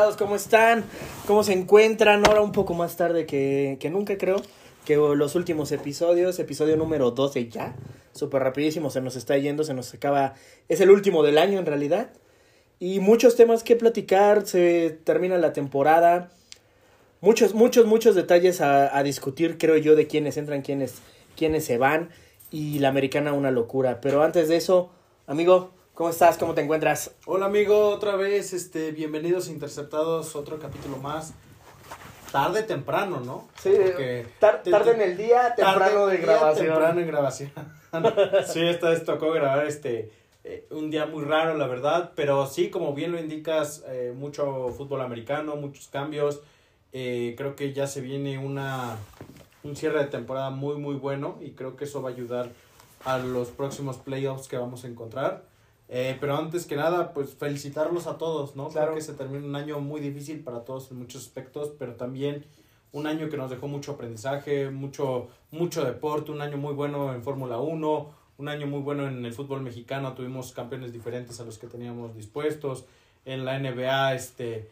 Interceptados, ¿cómo están? ¿Cómo se encuentran? Ahora un poco más tarde que, que nunca creo que los últimos episodios, episodio número 12 ya, súper rapidísimo, se nos está yendo, se nos acaba, es el último del año en realidad, y muchos temas que platicar, se termina la temporada, muchos, muchos, muchos detalles a, a discutir, creo yo, de quiénes entran, quiénes, quiénes se van, y la americana una locura, pero antes de eso, amigo, ¿Cómo estás? ¿Cómo te encuentras? Hola amigo, otra vez, este, bienvenidos a Interceptados, otro capítulo más. Tarde temprano, ¿no? Sí, tarde en el día, temprano de grabación. Temprano en grabación. sí, esta vez tocó grabar este eh, un día muy raro, la verdad, pero sí, como bien lo indicas, eh, mucho fútbol americano, muchos cambios. Eh, creo que ya se viene una un cierre de temporada muy muy bueno y creo que eso va a ayudar a los próximos playoffs que vamos a encontrar. Eh, pero antes que nada, pues felicitarlos a todos, ¿no? Claro. Creo que se termina un año muy difícil para todos en muchos aspectos, pero también un año que nos dejó mucho aprendizaje, mucho, mucho deporte, un año muy bueno en Fórmula 1, un año muy bueno en el fútbol mexicano, tuvimos campeones diferentes a los que teníamos dispuestos, en la NBA, este,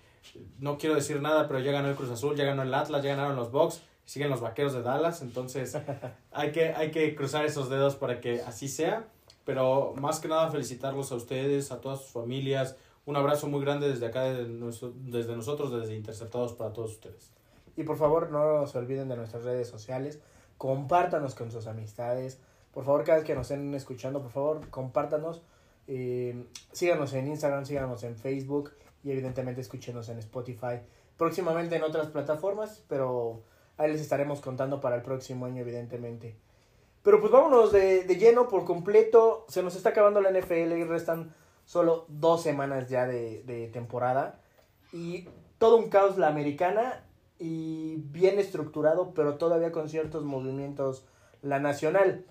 no quiero decir nada, pero ya ganó el Cruz Azul, ya ganó el Atlas, ya ganaron los Bucks, siguen los Vaqueros de Dallas, entonces hay que, hay que cruzar esos dedos para que así sea. Pero más que nada felicitarlos a ustedes, a todas sus familias. Un abrazo muy grande desde acá, desde, nosotros, desde Interceptados para todos ustedes. Y por favor no se olviden de nuestras redes sociales. Compártanos con sus amistades. Por favor, cada vez que nos estén escuchando, por favor, compártanos. Eh, síganos en Instagram, síganos en Facebook y evidentemente escúchenos en Spotify. Próximamente en otras plataformas, pero ahí les estaremos contando para el próximo año, evidentemente. Pero pues vámonos de, de, lleno por completo. Se nos está acabando la NFL y restan solo dos semanas ya de, temporada. Y todo un caos la americana y bien estructurado, pero todavía con ciertos movimientos la nacional.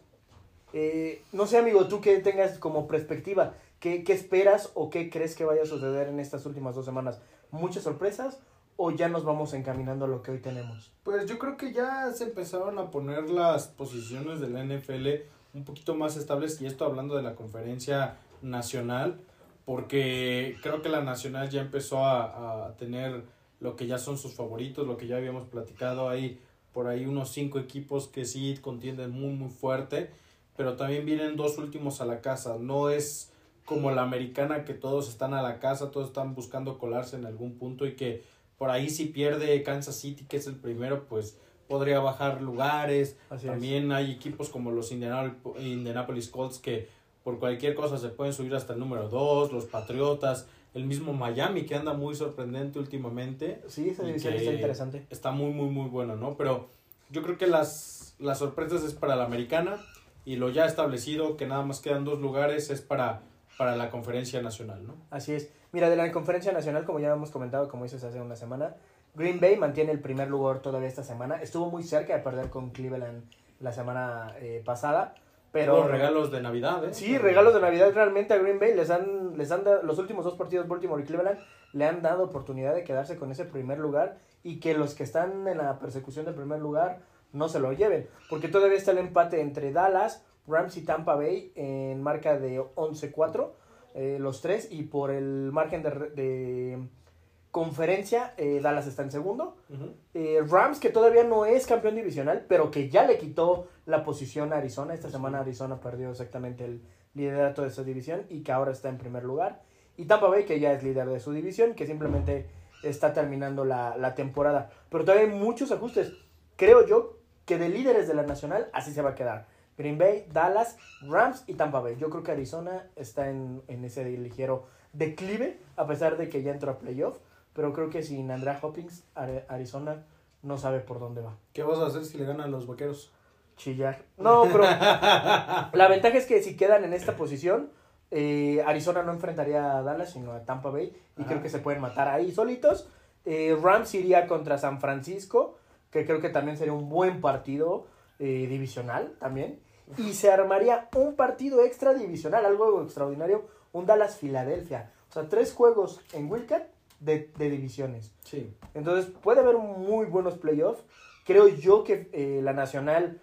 Eh, no sé, amigo, tú que tengas como perspectiva, ¿qué, ¿qué esperas o qué crees que vaya a suceder en estas últimas dos semanas? ¿Muchas sorpresas o ya nos vamos encaminando a lo que hoy tenemos? Pues yo creo que ya se empezaron a poner las posiciones de la NFL un poquito más estables y esto hablando de la conferencia nacional, porque creo que la nacional ya empezó a, a tener lo que ya son sus favoritos, lo que ya habíamos platicado ahí, por ahí unos cinco equipos que sí contienden muy muy fuerte, pero también vienen dos últimos a la casa, no es como la americana que todos están a la casa, todos están buscando colarse en algún punto y que por ahí si pierde Kansas City, que es el primero, pues podría bajar lugares. También hay equipos como los Indianapolis Colts que por cualquier cosa se pueden subir hasta el número 2, los Patriotas, el mismo Miami que anda muy sorprendente últimamente. Sí, esa división está interesante. Está muy, muy, muy bueno, ¿no? Pero yo creo que las, las sorpresas es para la americana y lo ya establecido, que nada más quedan dos lugares, es para, para la conferencia nacional, ¿no? Así es. Mira, de la conferencia nacional, como ya hemos comentado, como dices hace una semana, Green Bay mantiene el primer lugar todavía esta semana. Estuvo muy cerca de perder con Cleveland la semana eh, pasada. Pero los regalos de Navidad, ¿eh? Sí, regalos de Navidad realmente a Green Bay les han, les han dado, los últimos dos partidos Baltimore y Cleveland le han dado oportunidad de quedarse con ese primer lugar y que los que están en la persecución del primer lugar no se lo lleven, porque todavía está el empate entre Dallas, Rams y Tampa Bay en marca de 11-4 eh, los tres y por el margen de, de conferencia eh, Dallas está en segundo. eh, Rams que todavía no es campeón divisional, pero que ya le quitó la posición a Arizona. Esta semana Arizona perdió exactamente el liderato de esa división y que ahora está en primer lugar. Y Tampa Bay que ya es líder de su división, que simplemente está terminando la, la temporada. Pero todavía hay muchos ajustes. Creo yo que de líderes de la nacional así se va a quedar. Green Bay, Dallas, Rams y Tampa Bay. Yo creo que Arizona está en, en ese ligero declive, a pesar de que ya entró a playoff. Pero creo que sin Andrea Hopkins, Arizona no sabe por dónde va. ¿Qué vas a hacer si le ganan los vaqueros? Chillar. No, pero la ventaja es que si quedan en esta posición, eh, Arizona no enfrentaría a Dallas, sino a Tampa Bay. Y Ajá. creo que se pueden matar ahí solitos. Eh, Rams iría contra San Francisco, que creo que también sería un buen partido eh, divisional también. Y se armaría un partido extra divisional, algo extraordinario, un Dallas-Filadelfia. O sea, tres juegos en Wildcat de, de, divisiones. Sí. Entonces puede haber muy buenos playoffs. Creo yo que eh, la Nacional,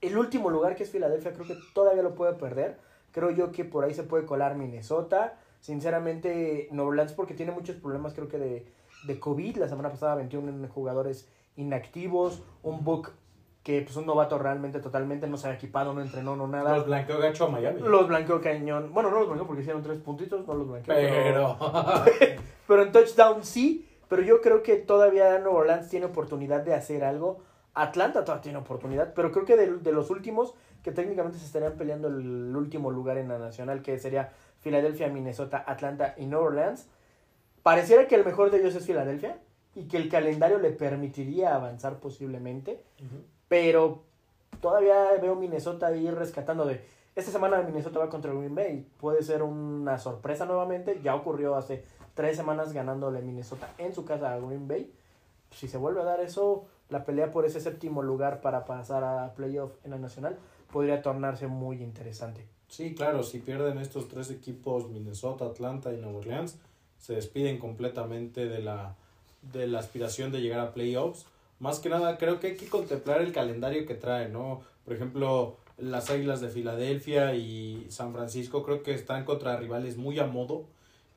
el último lugar que es Filadelfia, creo que todavía lo puede perder. Creo yo que por ahí se puede colar Minnesota, Sinceramente, Nueva Orleans porque tiene muchos problemas creo que de, de COVID. La semana pasada 21 jugadores inactivos, un book que pues un novato realmente totalmente no se ha equipado, no entrenó, no nada. Los blanqueó gacho a Miami. Los blanqueó cañón. Bueno, no los blanqueó porque hicieron tres puntitos, no los blanqueó. Pero... Pero, pero en touchdown sí. Pero yo creo que todavía Nueva Orleans tiene oportunidad de hacer algo. Atlanta todavía tiene oportunidad, pero creo que de, de los últimos que técnicamente se estarían peleando el último lugar en la nacional, que sería Filadelfia, Minnesota, Atlanta y Nueva Orleans, pareciera que el mejor de ellos es Filadelfia y que el calendario le permitiría avanzar posiblemente, pero todavía veo Minnesota ir rescatando de... Esta semana Minnesota va contra Green Bay, puede ser una sorpresa nuevamente, ya ocurrió hace tres semanas ganándole Minnesota en su casa a Green Bay. Si se vuelve a dar eso, la pelea por ese séptimo lugar para pasar a playoff en la nacional podría tornarse muy interesante. Sí, claro, si pierden estos tres equipos, Minnesota, Atlanta y Nueva Orleans, se despiden completamente de la, de la aspiración de llegar a playoffs. Más que nada, creo que hay que contemplar el calendario que trae, ¿no? Por ejemplo, las Águilas de Filadelfia y San Francisco creo que están contra rivales muy a modo.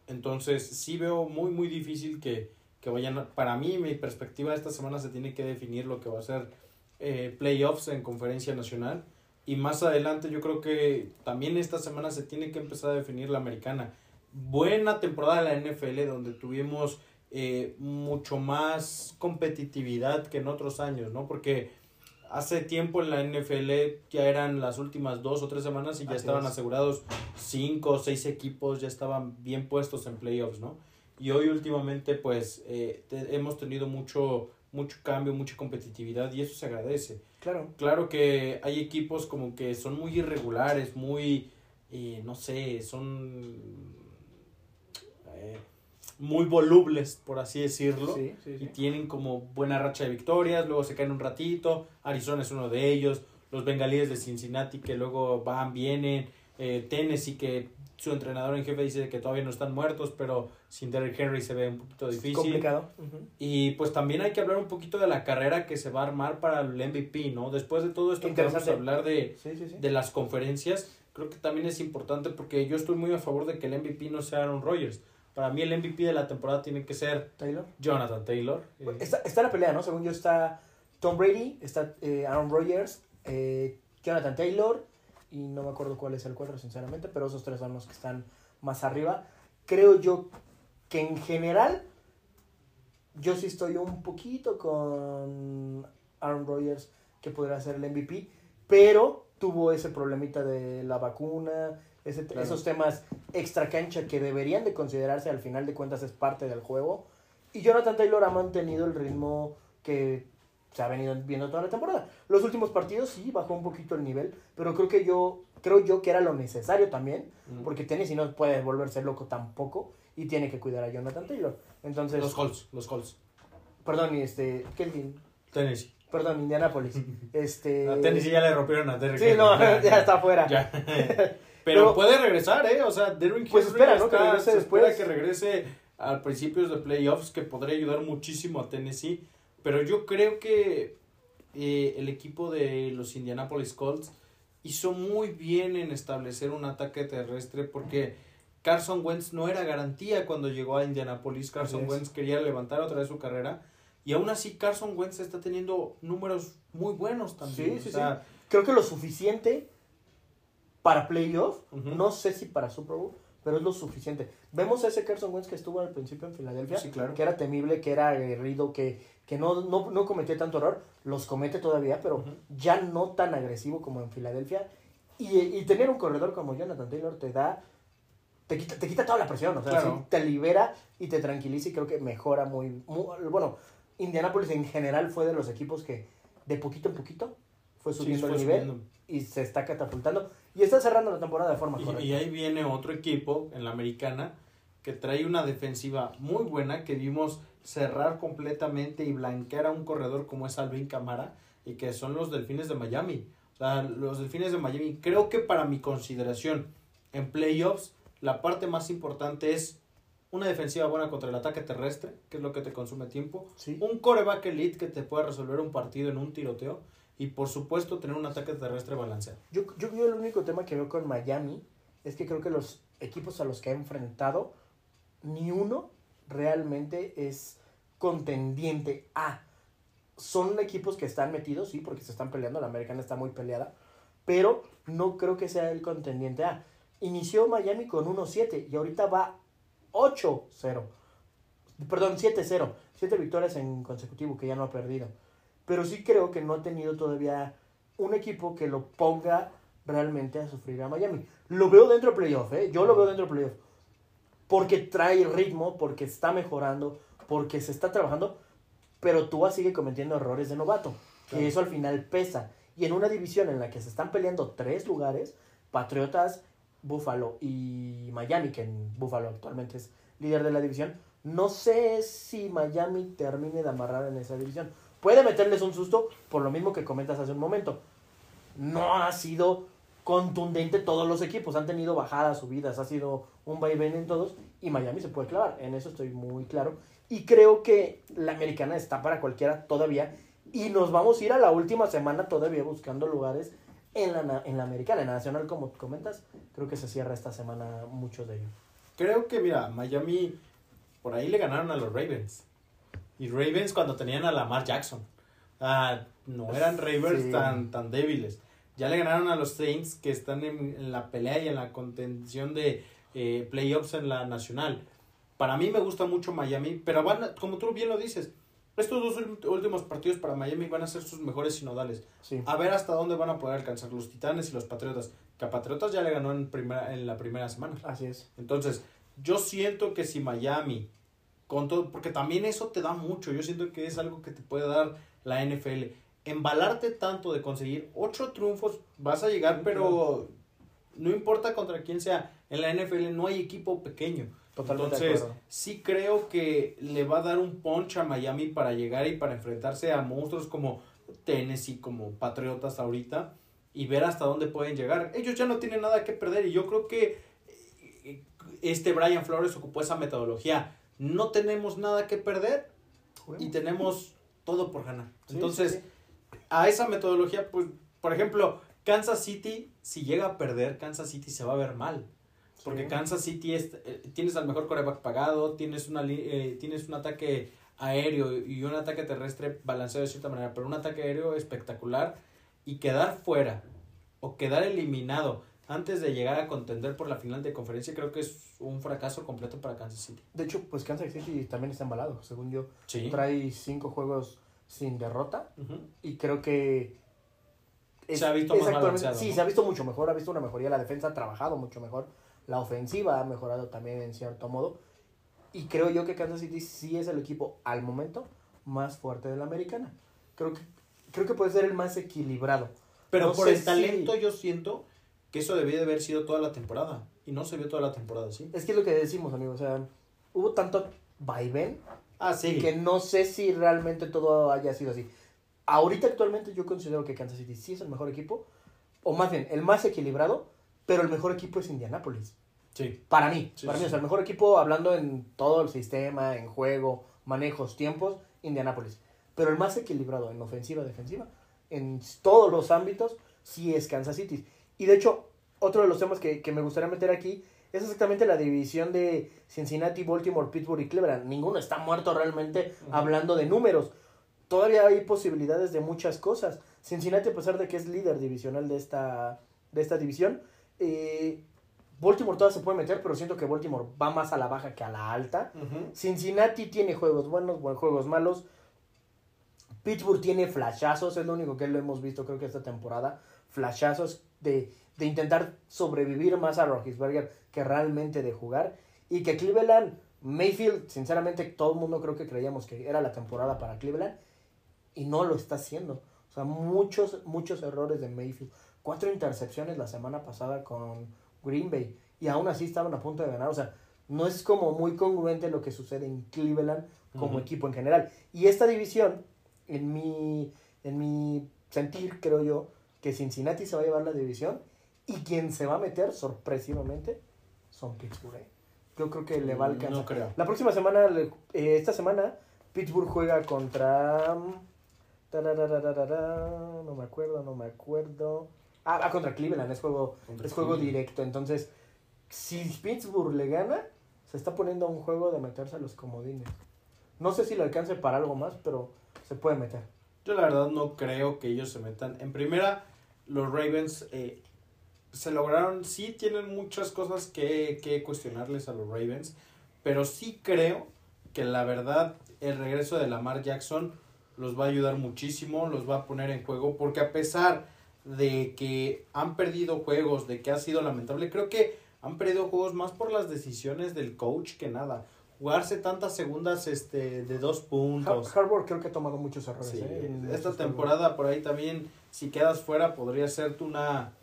Entonces, sí veo muy, muy difícil que, que vayan. Para mí, mi perspectiva esta semana se tiene que definir lo que va a ser eh, playoffs en conferencia nacional. Y más adelante yo creo que también esta semana se tiene que empezar a definir la americana. Buena temporada de la NFL donde tuvimos eh, mucho más competitividad que en otros años, ¿no? Porque hace tiempo en la NFL ya eran las últimas dos o tres semanas y ya estaban asegurados cinco o seis equipos, ya estaban bien puestos en playoffs, ¿no? Y hoy últimamente pues eh, hemos tenido mucho, mucho cambio, mucha competitividad y eso se agradece. Claro. Claro que hay equipos como que son muy irregulares, muy, eh, no sé, son muy volubles, por así decirlo. Sí, sí, sí. Y tienen como buena racha de victorias, luego se caen un ratito. Arizona es uno de ellos. Los bengalíes de Cincinnati que luego van, vienen. Eh, Tennessee que su entrenador en jefe dice que todavía no están muertos, pero sin Derrick Henry se ve un poquito difícil. Complicado. Y pues también hay que hablar un poquito de la carrera que se va a armar para el MVP, ¿no? Después de todo esto que vamos a hablar de, Sí, sí, sí. de las conferencias, creo que también es importante porque yo estoy muy a favor de que el MVP no sea Aaron Rodgers. Para mí el MVP de la temporada tiene que ser Taylor. Jonathan Taylor. Eh, Está, está la pelea, ¿no? Según yo está Tom Brady, está eh, Aaron Rodgers, eh, Jonathan Taylor y no me acuerdo cuál es el cuadro, sinceramente, pero esos tres son los que están más arriba. Creo yo que en general yo sí estoy un poquito con Aaron Rodgers que podría ser el MVP, pero tuvo ese problemita de la vacuna, ese, Claro. esos temas extra cancha que deberían de considerarse al final de cuentas es parte del juego. Y Jonathan Taylor ha mantenido el ritmo que se ha venido viendo toda la temporada. Los últimos partidos sí bajó un poquito el nivel, pero creo que yo creo yo que era lo necesario también, mm, porque Tennessee no puede volverse loco tampoco y tiene que cuidar a Jonathan Taylor. Entonces, los Colts, los Colts. perdón, y este, Kelvin, Tennessee. perdón, Indianapolis. Este A Tennessee ya le rompieron a Derrick Sí, no, ya está afuera. Ya. Pero, Pero- puede regresar, ¿eh? O sea, Derrick Pues espera, ¿no? está- Que regrese se espera después. que regrese a principios de playoffs, que podría ayudar muchísimo a Tennessee. Pero yo creo que eh, el equipo de los Indianapolis Colts hizo muy bien en establecer un ataque terrestre porque Carson Wentz no era garantía cuando llegó a Indianapolis. Carson. Wentz quería levantar otra vez su carrera. Y aún así Carson Wentz está teniendo números muy buenos también. Sí, sí, o sea, Creo que lo suficiente para playoff, no sé si para Super Bowl, pero es lo suficiente. Vemos a ese Carson Wentz que estuvo al principio en Filadelfia, Sí, claro. que era temible, que era aguerrido, que, que no, no, no cometía tanto error, los comete todavía, pero ya no tan agresivo como en Filadelfia. Y, y tener un corredor como Jonathan Taylor te da, te quita, te quita toda la presión, o sea, Claro. sí, te libera y te tranquiliza y creo que mejora muy, muy- bueno, Indianapolis en general fue de los equipos que de poquito en poquito fue Sí, subiendo fue el nivel subiendo. Y se está catapultando y está cerrando la temporada de forma Y, correcta. y ahí viene otro equipo en la americana que trae una defensiva muy buena que vimos cerrar completamente y blanquear a un corredor como es Alvin Camara y que son los Delfines de Miami. O sea, los Delfines de Miami, creo que para mi consideración en playoffs, la parte más importante es una defensiva buena contra el ataque terrestre, que es lo que te consume tiempo, Sí. un coreback elite que te pueda resolver un partido en un tiroteo y por supuesto tener un ataque terrestre balanceado. Yo, yo, yo el único tema que veo con Miami es que creo que los equipos a los que ha enfrentado, ni uno realmente es contendiente a. Son equipos que están metidos, sí, porque se están peleando, la americana está muy peleada, pero no creo que sea el contendiente A. Inició Miami con 1-7 y ahorita va 8-0. Perdón, 7-0. 7 victorias en consecutivo que ya no ha perdido. Pero sí creo que no ha tenido todavía un equipo que lo ponga realmente a sufrir a Miami. Lo veo dentro del playoff, ¿eh? Yo lo veo dentro del playoff. Porque trae ritmo, porque está mejorando, porque se está trabajando, pero Tua sigue cometiendo errores de novato, que Claro. eso al final pesa. Y en una división en la que se están peleando tres lugares, Patriotas, Buffalo y Miami, que en Buffalo actualmente es líder de la división, no sé si Miami termine de amarrar en esa división. Puede meterles un susto por lo mismo que comentas hace un momento. No ha sido contundente todos los equipos, han tenido bajadas, subidas, ha sido un vaivén en todos y Miami se puede clavar, en eso estoy muy claro. Y creo que la americana está para cualquiera todavía y nos vamos a ir a la última semana todavía buscando lugares en la, en la americana, en la nacional como comentas, creo que se cierra esta semana muchos de ellos. Creo que, mira, Miami por ahí le ganaron a los Ravens. Y Ravens cuando tenían a Lamar Jackson. Ah, no eran Ravens Sí. tan, tan débiles. Ya le ganaron a los Saints que están en, en la pelea y en la contención de eh, playoffs en la nacional. Para mí me gusta mucho Miami, pero van, a- como tú bien lo dices, estos dos últimos partidos para Miami van a ser sus mejores sinodales. Sí. A ver hasta dónde van a poder alcanzar los Titanes y los Patriotas. Que a Patriotas ya le ganó en, primera, en la primera semana. Así es. Entonces, yo siento que si Miami, con todo, porque también eso te da mucho, yo siento que es algo que te puede dar la NFL. Embalarte tanto de conseguir ocho triunfos, vas a llegar, pero no importa contra quién sea, en la NFL no hay equipo pequeño. Totalmente Entonces, sí creo que le va a dar un punch a Miami para llegar y para enfrentarse a monstruos como Tennessee, como Patriotas ahorita, y ver hasta dónde pueden llegar. Ellos ya no tienen nada que perder y yo creo que eh, este Brian Flores ocupó esa metodología. No tenemos nada que perder y tenemos todo por ganar. Sí, Entonces, sí, sí. a esa metodología, pues, por ejemplo, Kansas City, si llega a perder, Kansas City se va a ver mal. Porque. Kansas City es, eh, tienes al mejor coreback pagado, tienes, una, eh, tienes un ataque aéreo y un ataque terrestre balanceado de cierta manera, pero un ataque aéreo espectacular y quedar fuera o quedar eliminado antes de llegar a contender por la final de conferencia creo que es un fracaso completo para Kansas City. De hecho, pues Kansas City también está embalado, según yo. Sí. Trae cinco juegos sin derrota Ujú. y creo que... Se ha visto más actualmente- balanceado, Sí, ¿no? se ha visto mucho mejor, ha visto una mejoría. La defensa ha trabajado mucho mejor. La ofensiva ha mejorado también en cierto modo. Y creo yo que Kansas City sí es el equipo al momento más fuerte de la americana. Creo que, creo que puede ser el más equilibrado. Pero No por el si- talento yo siento que eso debía de haber sido toda la temporada y no se vio toda la temporada, ¿sí? Es que es lo que decimos, amigo. O sea, hubo tanto vaivén Ah, sí. que no sé si realmente todo haya sido así. Ahorita actualmente yo considero que Kansas City sí es el mejor equipo, o más bien el más equilibrado, pero el mejor equipo es Indianapolis. Sí. Para mí, Sí, para sí, mí, o sea, el mejor equipo hablando en todo el sistema, en juego, manejos, tiempos, Indianapolis. Pero el más equilibrado en ofensiva, defensiva, en todos los ámbitos, sí es Kansas City. Y de hecho, otro de los temas que, que me gustaría meter aquí es exactamente la división de Cincinnati, Baltimore, Pittsburgh y Cleveland. Ninguno está muerto realmente hablando de números. Todavía hay posibilidades de muchas cosas. Cincinnati, a pesar de que es líder divisional de esta, de esta división, eh, Baltimore todavía se puede meter, pero siento que Baltimore va más a la baja que a la alta. Cincinnati tiene juegos buenos, buen juegos malos. Pittsburgh tiene flashazos, es lo único que lo hemos visto creo que esta temporada. Flashazos de, de intentar sobrevivir más a Roethlisberger que realmente de jugar. Y que Cleveland, Mayfield, sinceramente todo el mundo creo que creíamos que era la temporada para Cleveland. Y no lo está haciendo. O sea, muchos, muchos errores de Mayfield. Cuatro intercepciones la semana pasada con Green Bay. Y aún así estaban a punto de ganar. O sea, no es como muy congruente lo que sucede en Cleveland como equipo en general. Y esta división, en mi, en mi sentir, creo yo, que Cincinnati se va a llevar la división. Y quien se va a meter sorpresivamente son Pittsburgh. ¿eh? Yo creo que le va a alcanzar. No creo. La próxima semana, eh, esta semana, Pittsburgh juega contra. mm, No me acuerdo, no me acuerdo. Ah, va contra Cleveland, es juego, es juego directo. Entonces, si Pittsburgh le gana, se está poniendo a un juego de meterse a los comodines. No sé si le alcance para algo más, pero se puede meter. Yo la verdad no creo que ellos se metan. En primera, los Ravens eh, se lograron, sí tienen muchas cosas que, que cuestionarles a los Ravens, pero sí creo que la verdad el regreso de Lamar Jackson los va a ayudar muchísimo, los va a poner en juego, porque a pesar de que han perdido juegos, de que ha sido lamentable, creo que han perdido juegos más por las decisiones del coach que nada. Jugarse tantas segundas este, de dos puntos. Harbour creo que ha tomado muchos errores. Sí, ¿eh? Esta temporada por ahí también, si quedas fuera, podría ser una,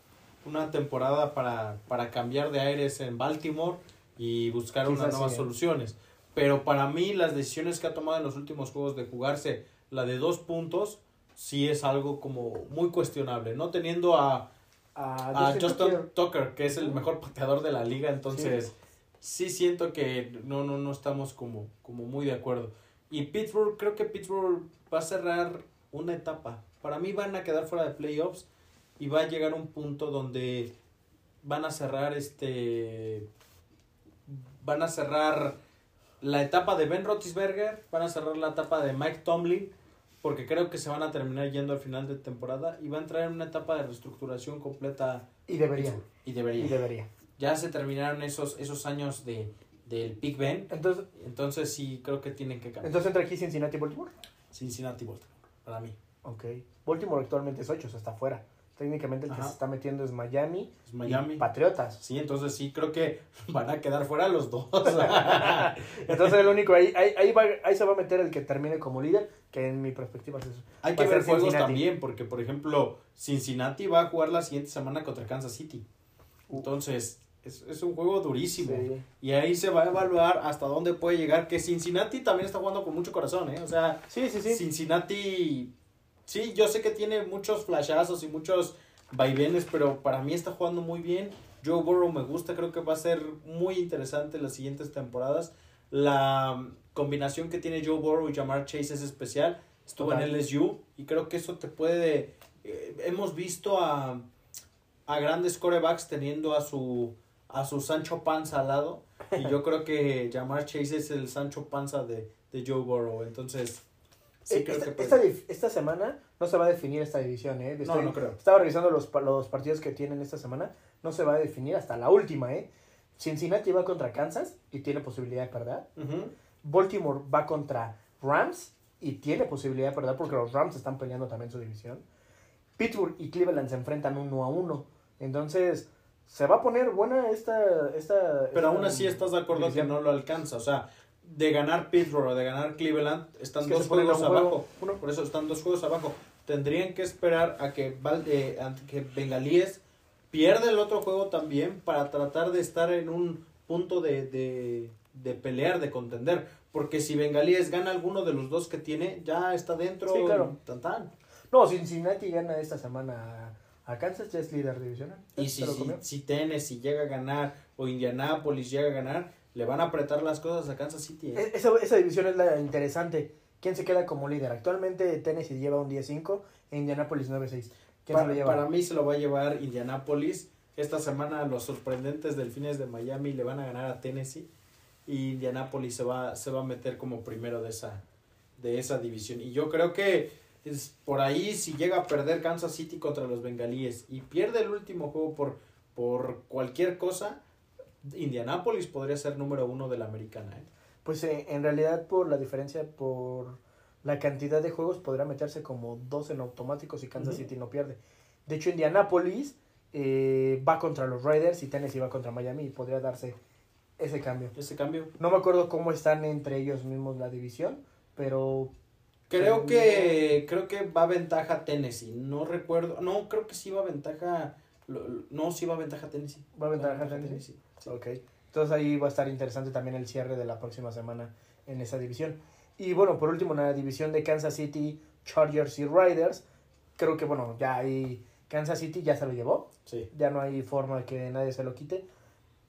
una temporada para, para cambiar de aires en Baltimore y buscar Quizás unas nuevas sí, soluciones. Pero para mí las decisiones que ha tomado en los últimos juegos de jugarse la de dos puntos, sí es algo como muy cuestionable. No teniendo a, A a Justin Tucker. Tucker, que es el mejor pateador de la liga, entonces sí, siento que no, no, no estamos como, como muy de acuerdo. Y Pittsburgh, creo que Pittsburgh va a cerrar una etapa. Para mí van a quedar fuera de playoffs y va a llegar un punto donde van a cerrar este van a cerrar la etapa de Ben Roethlisberger, van a cerrar la etapa de Mike Tomlin porque creo que se van a terminar yendo al final de temporada y va a entrar en una etapa de reestructuración completa Y debería. y debería. Y debería. Ya se terminaron esos esos años de del Big Ben, Entonces, entonces sí creo que tienen que cambiar. entonces entra aquí Cincinnati y Baltimore. Cincinnati Baltimore para mí. Ok. Baltimore actualmente es 8, o sea, está fuera. Técnicamente el que se está metiendo es Miami. Es Miami. y Patriotas. Sí, entonces sí creo que van a quedar fuera los dos. Entonces el único ahí, ahí, ahí, va, ahí se va a meter el que termine como líder, que en mi perspectiva es eso. Hay Va que ver juegos Cincinnati. también, porque por ejemplo, Cincinnati va a jugar la siguiente semana contra Kansas City. Uh. Entonces, es, es un juego durísimo. Sí. Y ahí se va a evaluar hasta dónde puede llegar. Que Cincinnati también está jugando con mucho corazón, ¿eh? O sea, Sí, sí, sí. Cincinnati, sí, yo sé que tiene muchos flashazos y muchos vaivenes, pero para mí está jugando muy bien. Joe Burrow me gusta, creo que va a ser muy interesante las siguientes temporadas. La combinación que tiene Joe Burrow y Jamar Chase es especial. Estuvo Total. en LSU y creo que eso te puede... eh, hemos visto a, a grandes corebacks teniendo a su, a su Sancho Panza al lado y yo creo que Jamar Chase es el Sancho Panza de, de Joe Burrow. Entonces, sí Eh, creo esta, que esta, semana no se va a definir esta división, ¿eh? No, no creo. Estaba revisando los, los partidos que tienen esta semana. No se va a definir hasta la última, ¿eh? Cincinnati va contra Kansas y tiene posibilidad de perder. Baltimore va contra Rams y tiene posibilidad de perder porque los Rams están peleando también su división. Pittsburgh y Cleveland se enfrentan uno a uno. Entonces, se va a poner buena esta... esta Pero esta aún así estás de acuerdo que no lo alcanza. O sea, de ganar Pittsburgh o de ganar Cleveland, están Es que dos juegos juego, abajo. uno. Por eso están dos juegos abajo. Tendrían que esperar a que, Val- eh, a que Bengalíes pierda el otro juego también para tratar de estar en un punto de, de, de pelear, de contender. Porque si Bengalíes gana alguno de los dos que tiene, ya está dentro. Sí, claro. Tan, tan. No, Cincinnati gana esta semana a, Kansas, ya es líder divisional. Y ¿Se si, si, si Tennessee llega a ganar o Indianapolis llega a ganar, le van a apretar las cosas a Kansas City. ¿eh? E- Esa, esa división es la interesante. ¿Quién se queda como líder? Actualmente Tennessee lleva un 10-5 e Indianapolis 9-6. ¿Quién se Para, lo lleva? para mí se lo va a llevar Indianapolis. Esta semana los sorprendentes delfines de Miami le van a ganar a Tennessee. Y Indianapolis se va, se va a meter como primero de esa, de esa división. Y yo creo que es por ahí si llega a perder Kansas City contra los bengalíes y pierde el último juego por, por cualquier cosa, Indianapolis podría ser número uno de la americana. ¿eh? Pues eh, en realidad por la diferencia, por la cantidad de juegos, podrá meterse como dos en automáticos y Kansas. City no pierde. De hecho, Indianapolis eh, va contra los Raiders y Tennessee va contra Miami y podría darse ese cambio. Ese cambio. No me acuerdo cómo están entre ellos mismos la división, pero Creo que creo que va ventaja Tennessee. No recuerdo. No, creo que sí va ventaja. Lo- lo- No, sí va ventaja Tennessee. va a ventaja Tennessee. Sí. Ok. Entonces ahí va a estar interesante también el cierre de la próxima semana en esa división. Y bueno, por último, en la división de Kansas City, Chargers y Riders, creo que bueno, ya ahí Kansas City ya se lo llevó. Sí. Ya no hay forma de que nadie se lo quite.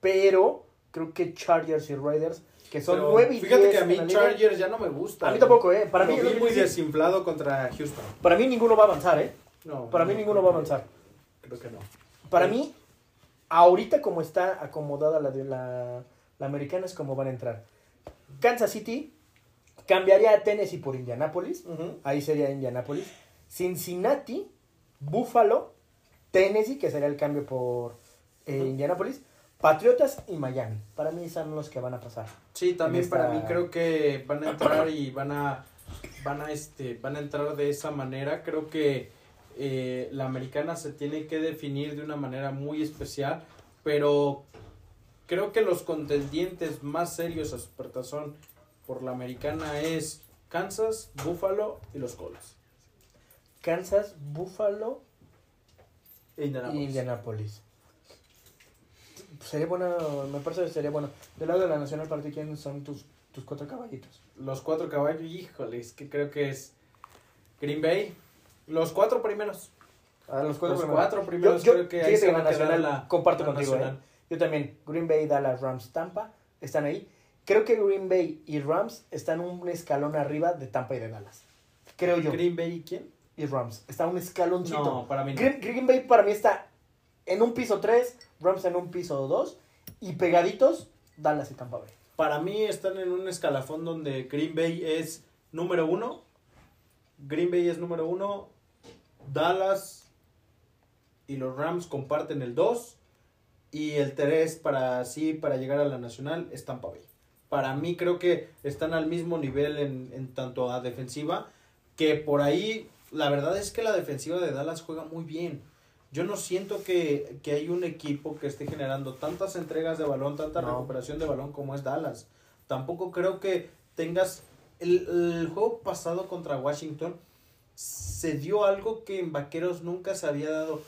Pero creo que Chargers y Riders, que son Pero 9 y Fíjate 10 que a mí la liga, Chargers ya no me gusta. A mí tampoco, ¿eh? Para Para mí, mí que muy desinflado contra Houston. para mí ninguno va a avanzar, ¿eh? No. Para mí no, ninguno creo va a avanzar. Creo que no. Para Sí. mí, ahorita como está acomodada la de la, la americana es como van a entrar. Kansas City cambiaría a Tennessee por Indianapolis. Ahí sería Indianapolis. Cincinnati, Buffalo, Tennessee, que sería el cambio por eh, Indianapolis. Patriotas y Miami. Para mí son los que van a pasar. Sí, también esta- para mí creo que van a entrar y van a van a este van a entrar de esa manera. Creo que eh, la americana se tiene que definir de una manera muy especial, pero creo que los contendientes más serios a Supertazón por la americana es Kansas, Buffalo y los Colts. Kansas, Buffalo E Indianapolis. Indianapolis. Sería bueno, me parece que sería bueno. Del lado de la Nacional Party, ¿quiénes son tus, tus cuatro caballitos? Los cuatro caballos, híjole, es que creo que es Green Bay. Los cuatro primeros. Ah, los cuatro Los primeros. cuatro primeros Yo- yo- creo que ahí se que va la a quedar Nacional la comparto la contigo, ¿eh? Yo también. Green Bay, Dallas, Rams, Tampa están ahí. Creo que Green Bay y Rams están un escalón arriba de Tampa y de Dallas. Creo yo. Green Bay y quién? Y Rams. Está un escaloncito. No, para mí no. Green, Green Bay para mí está en un piso 3, Rams en un piso 2 y pegaditos Dallas y Tampa Bay. Para mí están en un escalafón donde Green Bay es número uno. Green Bay es número uno. Dallas y los Rams comparten el 2. Y el 3 para sí, para llegar a la nacional, es Tampa Bay. Para mí creo que están al mismo nivel en, en tanto a defensiva. Que por ahí, la verdad es que la defensiva de Dallas juega muy bien. Yo no siento que, que hay un equipo que esté generando tantas entregas de balón, tanta No. recuperación de balón como es Dallas. Tampoco creo que tengas... El, el juego pasado contra Washington se dio algo que en Vaqueros nunca se había dado.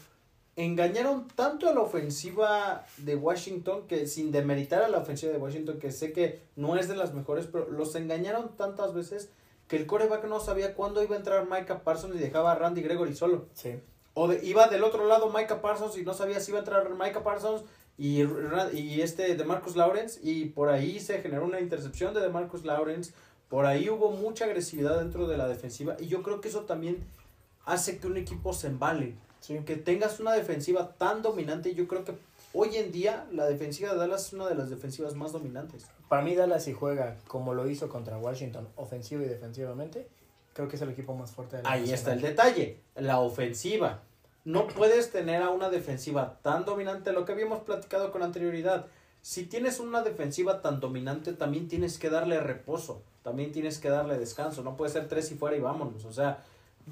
Engañaron tanto a la ofensiva de Washington que sin demeritar a la ofensiva de Washington, que sé que no es de las mejores, pero los engañaron tantas veces que el coreback no sabía cuándo iba a entrar Micah Parsons y dejaba a Randy Gregory solo. Sí. O de- iba del otro lado Micah Parsons y no sabía si iba a entrar Micah Parsons y, y este de Marcus Lawrence y por ahí se generó una intercepción de Marcus Lawrence. Por ahí hubo mucha agresividad dentro de la defensiva y yo creo que eso también hace que un equipo se embale. Sí. Que tengas una defensiva tan dominante, yo creo que hoy en día la defensiva de Dallas es una de las defensivas más dominantes. Para mí Dallas si juega como lo hizo contra Washington, ofensivo y defensivamente, creo que es el equipo más fuerte de la Ahí nacional. está el detalle, la ofensiva. No puedes tener a una defensiva tan dominante, lo que habíamos platicado con anterioridad. Si tienes una defensiva tan dominante, también tienes que darle reposo, también tienes que darle descanso. No puede ser tres y fuera y vámonos. O sea,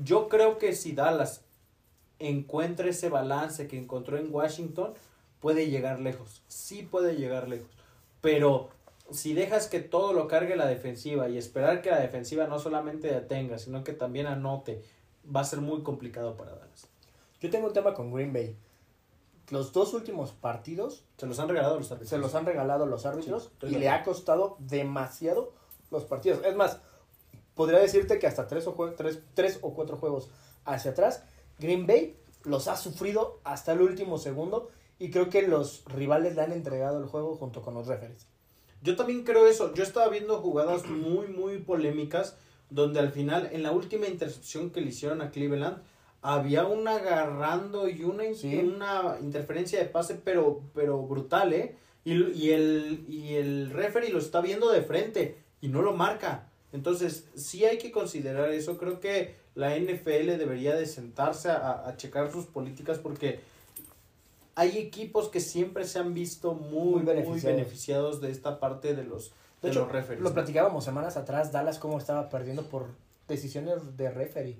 yo creo que si Dallas encuentra ese balance que encontró en Washington, puede llegar lejos. Sí puede llegar lejos. Pero si dejas que todo lo cargue la defensiva y esperar que la defensiva no solamente detenga, sino que también anote, va a ser muy complicado para Dallas. Yo tengo un tema con Green Bay. Los dos últimos partidos Se los han regalado los árbitros. se los han regalado los árbitros Sí, y le ha costado demasiado los partidos. Es más, podría decirte que hasta tres o, tres, tres o cuatro juegos hacia atrás, Green Bay los ha sufrido hasta el último segundo y creo que los rivales le han entregado el juego junto con los referees. Yo también creo eso. Yo estaba viendo jugadas muy, muy polémicas donde al final, en la última intercepción que le hicieron a Cleveland, había un agarrando y una, Sí. una interferencia de pase, pero, pero brutal, ¿eh? Y, y, el, y el referee lo está viendo de frente y no lo marca. Entonces, sí hay que considerar eso. Creo que la NFL debería de sentarse a, a checar sus políticas porque hay equipos que siempre se han visto muy, Muy muy beneficiados. beneficiados, de esta parte de los, de De hecho, los referees. lo platicábamos semanas atrás, Dallas cómo estaba perdiendo por decisiones de referee.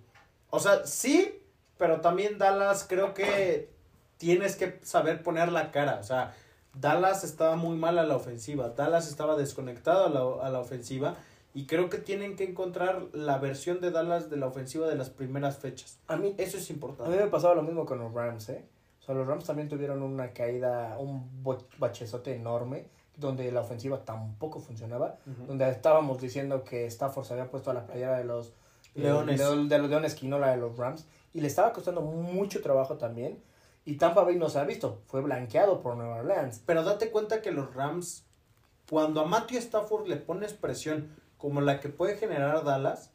O sea, sí, pero también Dallas creo que tienes que saber poner la cara. O sea, Dallas estaba muy mal a la ofensiva. Dallas estaba desconectado a la, a la ofensiva. Y creo que tienen que encontrar la versión de Dallas de la ofensiva de las primeras fechas. A mí, Eso es a mí importante. me pasaba lo mismo con los Rams, ¿eh? O sea, los Rams también tuvieron una caída, un bachezote enorme, donde la ofensiva tampoco funcionaba, donde estábamos diciendo que Stafford se había puesto a la playera de los eh, Leones. de, de los Leones y no la de los Rams, y le estaba costando mucho trabajo también, y Tampa Bay no se ha visto, fue blanqueado por Nueva Orleans. Pero date cuenta que los Rams, cuando a Matthew Stafford le pones presión como la que puede generar Dallas,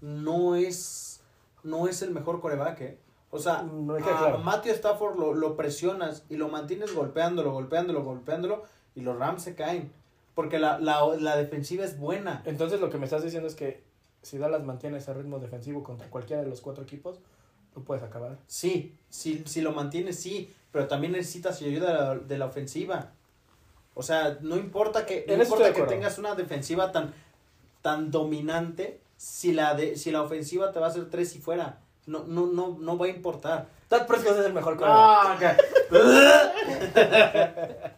no es, no es el mejor coreback. ¿eh? O sea, No a claro. Matthew Stafford lo, lo presionas y lo mantienes golpeándolo, golpeándolo, golpeándolo y los Rams se caen. Porque la, la, la defensiva es buena. Entonces lo que me estás diciendo es que si Dallas mantiene ese ritmo defensivo contra cualquiera de los cuatro equipos, tú puedes acabar. Sí, si, si lo mantienes, sí, pero también necesitas ayuda de la, de la ofensiva. O sea, no importa que, no importa que tengas una defensiva tan, tan dominante, si la, de, si la ofensiva te va a hacer tres y fuera, no, no, no, no va a importar. Dak Prescott es el mejor quarterback.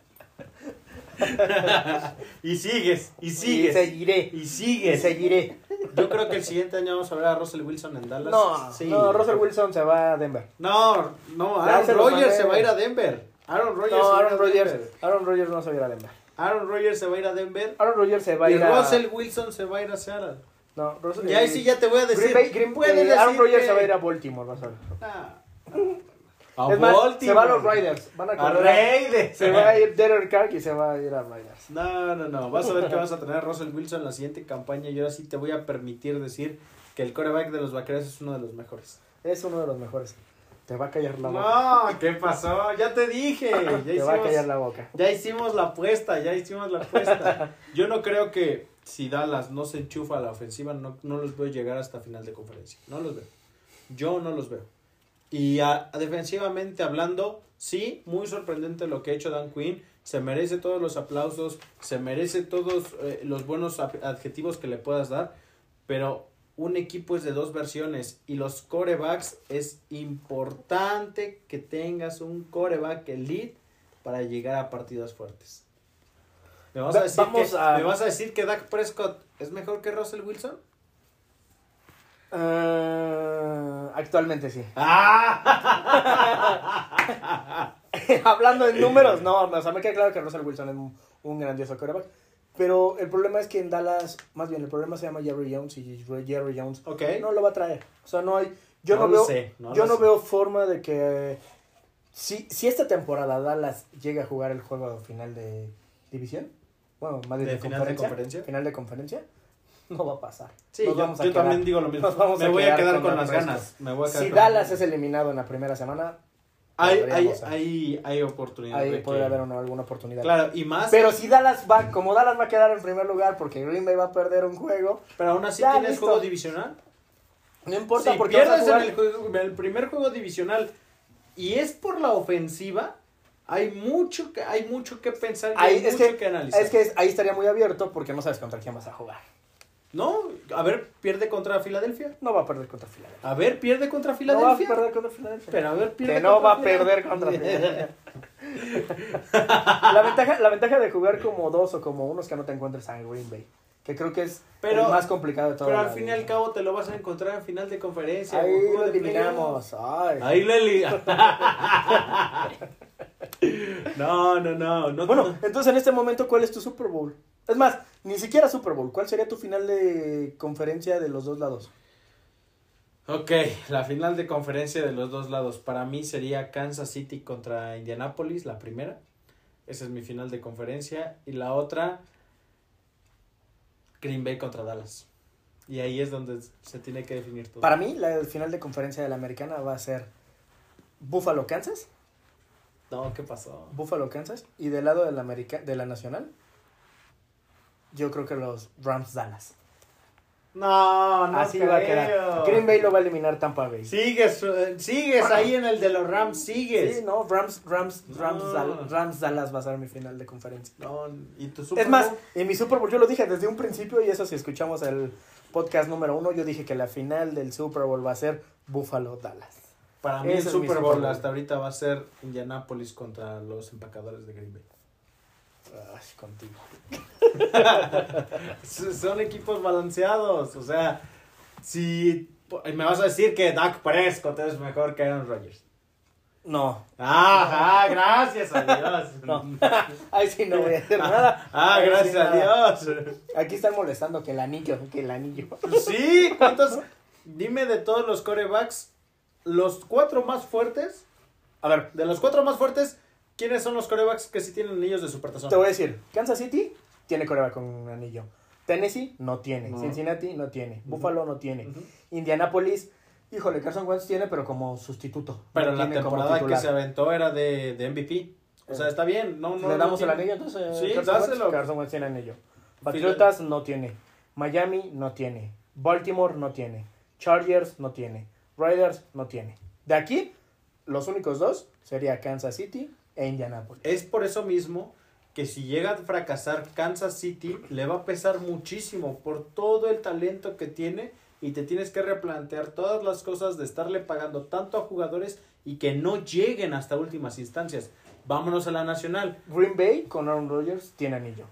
y sigues, y Y sigues, seguiré. y Y sigues. seguiré. Yo creo que el siguiente año vamos a ver a Russell Wilson en Dallas. No, Sí. no, Russell Wilson se va a Denver. No, no, Aaron Rodgers se va a ir a Denver. Aaron Rodgers se No, va a ir Aaron a Rodgers. Aaron Rodgers no se va a ir a Denver. Aaron Rodgers se va a ir a Denver. Aaron Rodgers se va a y ir a... Russell Wilson se va a ir a Seattle. No, Russell... Y ahí sí ya te voy a decir. Green Bay, Green eh, Aaron Rodgers que- se va a ir a Baltimore, vas a ver. Ah. Es más, se va a los Riders. Van a A. Raiders. Se va a ir Derek Carr y se va a ir a Riders. No, no, no. Vas a ver que vas a tener a Russell Wilson en la siguiente campaña. Y ahora sí te voy a permitir decir que el coreback de los vaqueros es uno de los mejores. Es uno de los mejores. Te va a callar la boca. No, ¿qué pasó? Ya te dije. Ya Te va a callar hicimos, la boca. ya hicimos la apuesta. Ya hicimos la apuesta. Yo no creo que si Dallas no se enchufa a la ofensiva, no, no los veo llegar hasta final de conferencia. No los veo. Yo no los veo. Y a- a defensivamente hablando, sí, muy sorprendente lo que ha hecho Dan Quinn. Se merece todos los aplausos, se merece todos eh, los buenos adjetivos que le puedas dar. Pero un equipo es de dos versiones y los corebacks es importante que tengas un coreback elite para llegar a partidos fuertes. ¿Me vas, a decir vamos que, a- ¿Me vas a decir que Dak Prescott es mejor que Russell Wilson? Ah, actualmente sí. ¡Ah! Hablando en números, no, o sea, me queda claro que Russell Wilson es un, un grandioso quarterback. Pero el problema es que en Dallas, más bien, el problema se llama Jerry Jones y Jerry Jones no lo va a traer. O sea, no hay. Yo no, veo. sé, no yo no sé. veo forma de que. Si, si esta temporada Dallas llega a jugar el juego final de división, bueno, más bien ¿De de, final de conferencia? final de conferencia, no va a pasar. Sí, yo, quedar- también digo lo mismo. Me voy a quedar con las ganas. Me voy a quedar Si Dallas es eliminado en la primera semana, hay, hay, hay, hay oportunidad. ahí de podría que- haber una- alguna oportunidad. Claro, y más. Pero si Dallas va, como Dallas va a quedar en primer lugar porque Green Bay va a perder un juego, pero aún así tienes listo. juego divisional. no importa Si porque pierdes jugar- el, juego- en el primer juego divisional y es por la ofensiva, hay mucho que, hay mucho que pensar y Ahí, hay mucho que, que, analizar. es que ahí estaría muy abierto porque no sabes contra quién vas a jugar. No, a ver, pierde contra Filadelfia. No va a perder contra Filadelfia. A ver, pierde contra No va a Filadelfia. perder contra Filadelfia. pero a ver, pierde que no va a perder contra Filadelfia. Filadelfia. la, ventaja, la ventaja de jugar como dos o como unos que no te encuentres en Green Bay. Que creo que es Pero- el más complicado de todo. Pero al fin y al cabo te lo vas a encontrar en final de conferencia. Ahí lo eliminamos. Ay. Ahí lo eliminamos. no, no, no. no Bueno, entonces en este momento, ¿cuál es tu Super Bowl? Es más, ni siquiera Super Bowl. ¿Cuál sería tu final de conferencia de los dos lados? Ok, la final de conferencia de los dos lados. Para mí sería Kansas City contra Indianapolis, la primera. Esa es mi final de conferencia. Y la otra, Green Bay contra Dallas. Y ahí es donde se tiene que definir todo. Para mí, la final de conferencia de la americana va a ser Buffalo, Kansas. No, ¿qué pasó? Buffalo, Kansas. Y del lado de la, America, de la nacional, yo creo que los Rams, Dallas. No, no Así va a quedar. Green Bay lo va a eliminar Tampa Bay. Sigues, eh, sigues ahí en el de los Rams, sigues. Sí, no, Rams, Rams, Rams, No. Dal- Rams, Dallas va a ser mi final de conferencia. No, y tu Super Es más, Bowl? en mi Super Bowl yo lo dije desde un principio y eso si escuchamos el podcast número uno, yo dije que la final del Super Bowl va a ser Buffalo Dallas. para mí el ese Super Bowl Bowl. hasta ahorita va a ser Indianapolis contra los empacadores de Green Bay. Ay, contigo. Son equipos balanceados, o sea, si me vas a decir que Dak Prescott es mejor que Aaron Rodgers. No. Ajá, gracias a Dios. No. Ahí sí no voy a hacer nada. Ah, sí gracias a nada. Dios. Aquí están molestando que el anillo, que el anillo. Sí, ¿cuántos? Dime de todos los corebacks, los cuatro más fuertes, A ver, de los cuatro más fuertes, ¿quiénes son los corebacks que sí tienen anillos de supertazón? te voy a decir, Kansas City tiene coreback con un anillo. Tennessee no tiene, No. Cincinnati no tiene, Buffalo no tiene, Ujú. Indianapolis Híjole, Carson Wentz tiene, pero como sustituto. Pero No la temporada que se aventó era de, de MVP. O sea, Eh, está bien. No, no, ¿Le no damos el anillo entonces? Sí, Carson dáselo. Wentz? Carson Wentz tiene anillo. Patriotas no tiene. Miami no tiene. Baltimore no tiene. Chargers no tiene. Raiders no tiene. De aquí, los únicos dos sería Kansas City Indianapolis. Es por eso mismo que si llega a fracasar Kansas City, le va a pesar muchísimo por todo el talento que tiene y te tienes que replantear todas las cosas de estarle pagando tanto a jugadores y que no lleguen hasta últimas instancias. Vámonos a la nacional. Green Bay con Aaron Rodgers tiene anillo.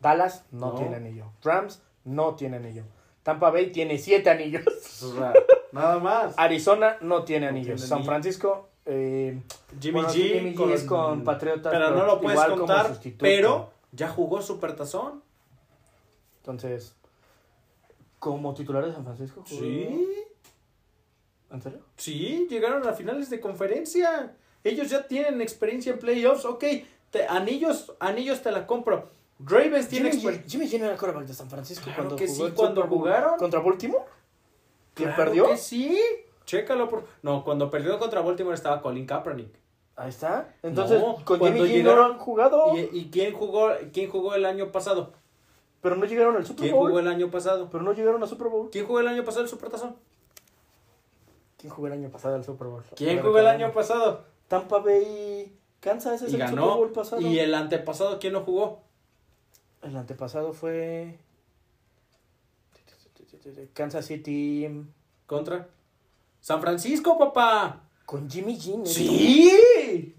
Dallas no, No. tiene anillo. Rams no tiene anillo. Tampa Bay tiene siete anillos. O sea, nada más. Arizona no tiene No anillos. tiene San anillo. Francisco, eh, Jimmy bueno, G, Jimmy G es con Patriotas, Pero no lo puedes igual como contar, sustituto. pero ya jugó Supertazón. entonces, como titular de San Francisco. jugó- Sí. ¿En serio? Sí, llegaron a finales de conferencia. Ellos ya tienen experiencia en playoffs. Ok, te- anillos, anillos te la compro. Ravens tiene Jimmy, experiencia. G, Jimmy G no era quarterback de San Francisco Claro cuando que jugó sí, cuando jugaron. ¿Contra Baltimore? ¿Quién perdió? Que sí, chécalo. Por... No, cuando perdió contra Baltimore estaba Colin Kaepernick. Ahí está. Entonces, No, con Jimmy G no han jugado, ¿Y, y quién jugó quién jugó el año pasado? pero no llegaron al Super ¿Quién Bowl. jugó el año pasado? Pero no llegaron al Super Bowl. ¿Quién jugó el año pasado el Supertazón? ¿Quién jugó el año pasado al Super Bowl? ¿Quién jugó el año pasado? Tampa Bay Kansas es Y el Super ganó. Bowl pasado. ¿Y el antepasado quién no jugó? El antepasado fue Kansas City ¿Contra? San Francisco, papá. con Jimmy G. ¿no? Sí.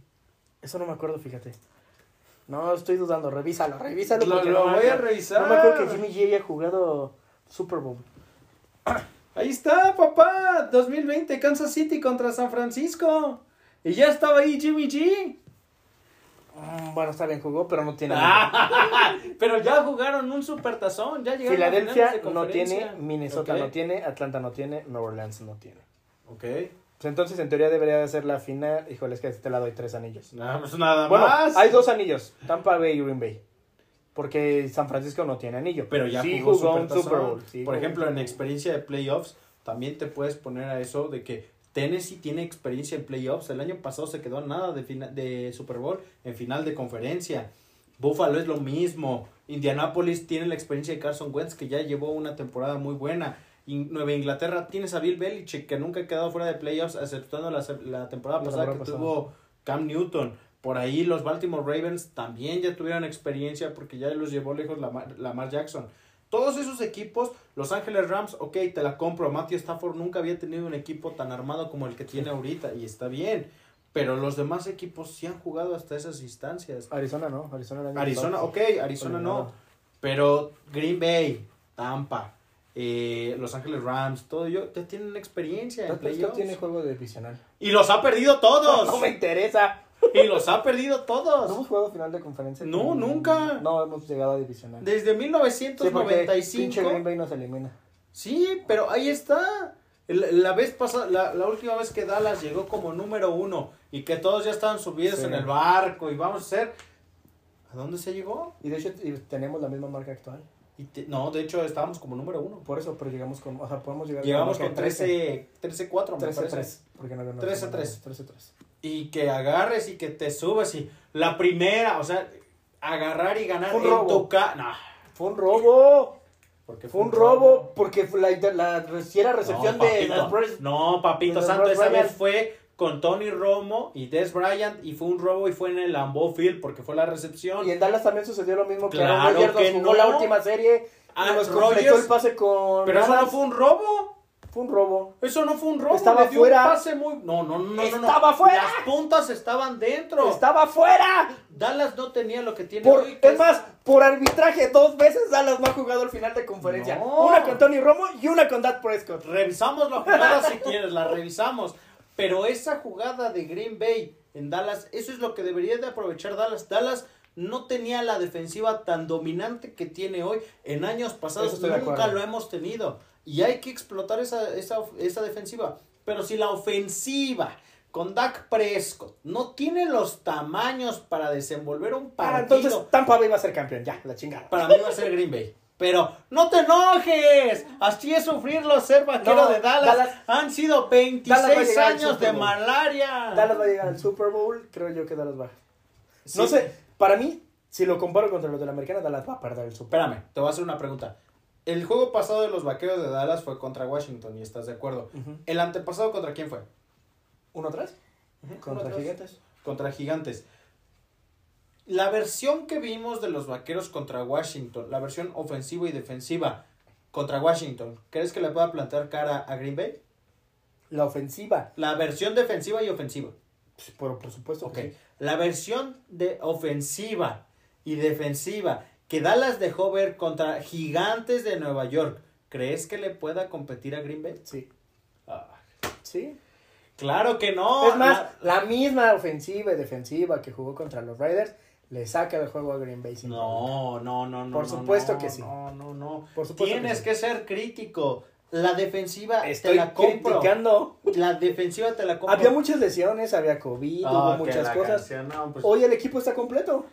Eso no me acuerdo, fíjate. No, estoy dudando. Revísalo, revísalo. Lo, lo no voy a revisar. No me acuerdo que Jimmy G haya jugado Super Bowl. Ahí está, papá. 2020, Kansas City contra San Francisco. Y ya estaba ahí Jimmy G. Mm, bueno, está bien, jugó, pero no tiene. Ah, pero ya jugaron un supertazón. Ya llegaron Filadelfia no tiene. Minnesota no tiene, Atlanta no tiene, Nueva Orleans no tiene. Ok. Pues entonces, en teoría, debería de ser la final. Híjole, es que a este lado hay tres anillos. Nada, pues nada Bueno, más. hay dos anillos, Tampa Bay y Green Bay. Porque San Francisco no tiene anillo. Pero ya sí jugó, jugó un. Super Bowl. sí Por ejemplo, en experiencia de playoffs, también te puedes poner a eso de que Tennessee tiene experiencia en playoffs. El año pasado se quedó a nada de, fina- de Super Bowl en final de conferencia. Buffalo es lo mismo. Indianapolis tiene la experiencia de Carson Wentz, que ya llevó una temporada muy buena. In- Nueva Inglaterra tienes a Bill Belichick, que nunca ha quedado fuera de playoffs, exceptuando la, la temporada La pasada que pasada. tuvo Cam Newton. Por ahí los Baltimore Ravens también ya tuvieron experiencia porque ya los llevó lejos Lamar, Lamar Jackson. Todos esos equipos, Los Ángeles Rams, ok, te la compro. Matthew Stafford nunca había tenido un equipo tan armado como el que tiene ahorita y está bien. Pero los demás equipos sí han jugado hasta esas instancias. Arizona no, Arizona año Arizona, ok, Arizona no. Pero Green Bay, Tampa, eh, Los Ángeles Rams, todo ello, ya tienen experiencia en playoffs. tiene juego divisional. Y los ha perdido todos. No me interesa. y los ha perdido todos. ¿No hemos jugado final de conferencia? No, nunca. No, hemos llegado a divisional. Desde Sí, porque pinche 1995. Green Bay nos elimina. Sí, pero ahí está. La vez pasada, la, la última vez que Dallas llegó como número uno y que todos ya estaban subidos Sí. en el barco y vamos a hacer. ¿A dónde se llegó? Y de hecho tenemos la misma marca actual. Y te- no, de hecho estábamos como número uno. Por eso, pero llegamos con, o sea, podemos llegar Llegamos la con marca 13, 13-4, me 13 parece. 3, porque no había 13 3. 13 3. Y que agarres y que te subas y la primera, o sea, agarrar y ganar Fue un en robo. tu ca... No, Fue un robo. porque Fue un robo porque fue la, la, si era recepción no, de papito, las Bros- No, papito de santo, esa vez fue con Tony Romo y Des Bryant y fue un robo y fue en el Lambeau Field porque fue la recepción. Y en Dallas también sucedió lo mismo que Claro Aaron Rodgers que jugó no. la última serie. Ah, y nos Rodgers- el pase con. Pero eso no fue un robo. Fue un robo. Eso no fue un robo. Estaba dio fuera. Un pase muy... No, no, no, no, no. Estaba fuera. Las puntas estaban dentro. ¡Estaba fuera! Dallas no tenía lo que tiene Por, hoy. que es más, por arbitraje, dos veces Dallas no ha jugado el final de conferencia. No. Una con Tony Romo y una con Dak Prescott. Revisamos la jugada si quieres, la revisamos. Pero esa jugada de Green Bay en Dallas, eso es lo que debería de aprovechar Dallas. Dallas no tenía la defensiva tan dominante que tiene hoy. En años pasados nunca lo hemos tenido. Y hay que explotar esa, esa, esa defensiva. Pero si la ofensiva con Dak Prescott no tiene los tamaños para desenvolver un Ah, partido, entonces Tampa Bay va a ser campeón, ya, la chingada. para mí va a ser Green Bay. Pero no te enojes. Así es sufrirlo ser vaquero No, de Dallas. Dallas- Han sido Dallas va a 26 llegar al años de malaria. Dallas va a llegar al Super Bowl, creo yo que Dallas va. Sí. No sé, para mí, si lo comparo contra los de la americana, Dallas va a perder el Super Bowl. Espérame, te voy a hacer una pregunta. El juego pasado de los vaqueros de Dallas fue contra Washington y estás de acuerdo. ¿El antepasado contra quién fue? ¿Uno atrás? Contra Uno. Gigantes. Contra Gigantes. La versión que vimos de los vaqueros contra Washington, la versión ofensiva y defensiva contra Washington, ¿crees que le pueda plantear cara a Green Bay? La ofensiva, La versión defensiva y ofensiva. pues, por, por supuesto Ok. que sí. La versión de ofensiva y defensiva que Dallas dejó ver contra Gigantes de Nueva York, ¿crees que le pueda competir a Green Bay? Sí. Ah, Sí. claro que no. es más, La- la... misma ofensiva y defensiva que jugó contra los Raiders le saca del juego a Green Bay. sin. No, no, no, no. Por supuesto no, que sí. No, no, no. Por supuesto Tienes que ser crítico. La defensiva Estoy te la compro. criticando. La defensiva te la compro. Había muchas lesiones, había COVID, Ah, hubo muchas cosas. canción, no, pues- Hoy el equipo está completo.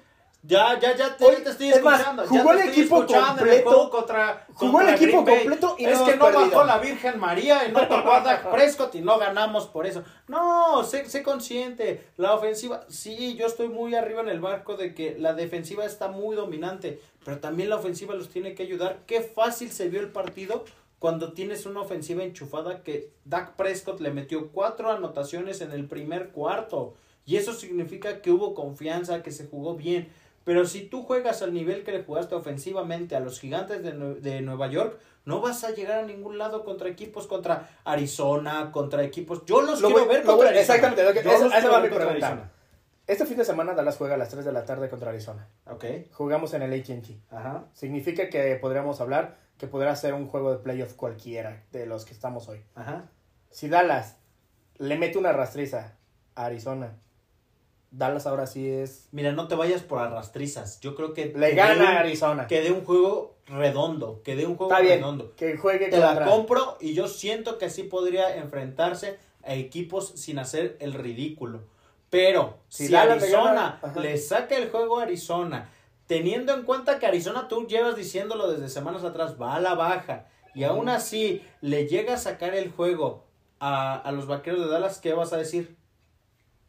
Ya, ya, ya te, Hoy- te estoy es más, escuchando. ya jugó te el estoy equipo el completo. contra, Jugó contra el equipo Green completo y no Es que no perdido. bajó la Virgen María y no tocó a Dak Prescott y no ganamos por eso. No, sé, sé consciente. La ofensiva, sí, yo estoy muy arriba en el barco de que la defensiva está muy dominante, pero también la ofensiva los tiene que ayudar. Qué fácil se vio el partido cuando tienes una ofensiva enchufada que Dak Prescott le metió cuatro anotaciones en el primer cuarto. Y eso significa que hubo confianza, que se jugó bien. Pero si tú juegas al nivel que le jugaste ofensivamente a los gigantes de, de Nueva York, no vas a llegar a ningún lado contra equipos contra Arizona, contra equipos. Yo los Lo quiero voy- ver contra voy- Arizona. exactamente, lo que- Yo esa- va mi pregunta. Este fin de semana Dallas juega a las 3 de la tarde contra Arizona. Ok. Jugamos en el AT&T. Ajá. Significa que podríamos hablar que podrá ser un juego de playoff cualquiera de los que estamos hoy. Ajá. Si Dallas le mete una rastriza a Arizona, Dallas ahora sí es... Mira, no te vayas por arrastrizas. Yo creo que. Le gana un- Arizona. Que dé un juego redondo. Que dé un juego Está bien, redondo. que juegue Te la contra- compro y yo siento que así podría enfrentarse a equipos sin hacer el ridículo. Pero Si si, Dallas le Arizona gana, le saca el juego a Arizona, teniendo en cuenta que Arizona tú llevas diciéndolo desde semanas atrás, va a la baja, y aún así le llega a sacar el juego a, a los vaqueros de Dallas, ¿qué vas a decir?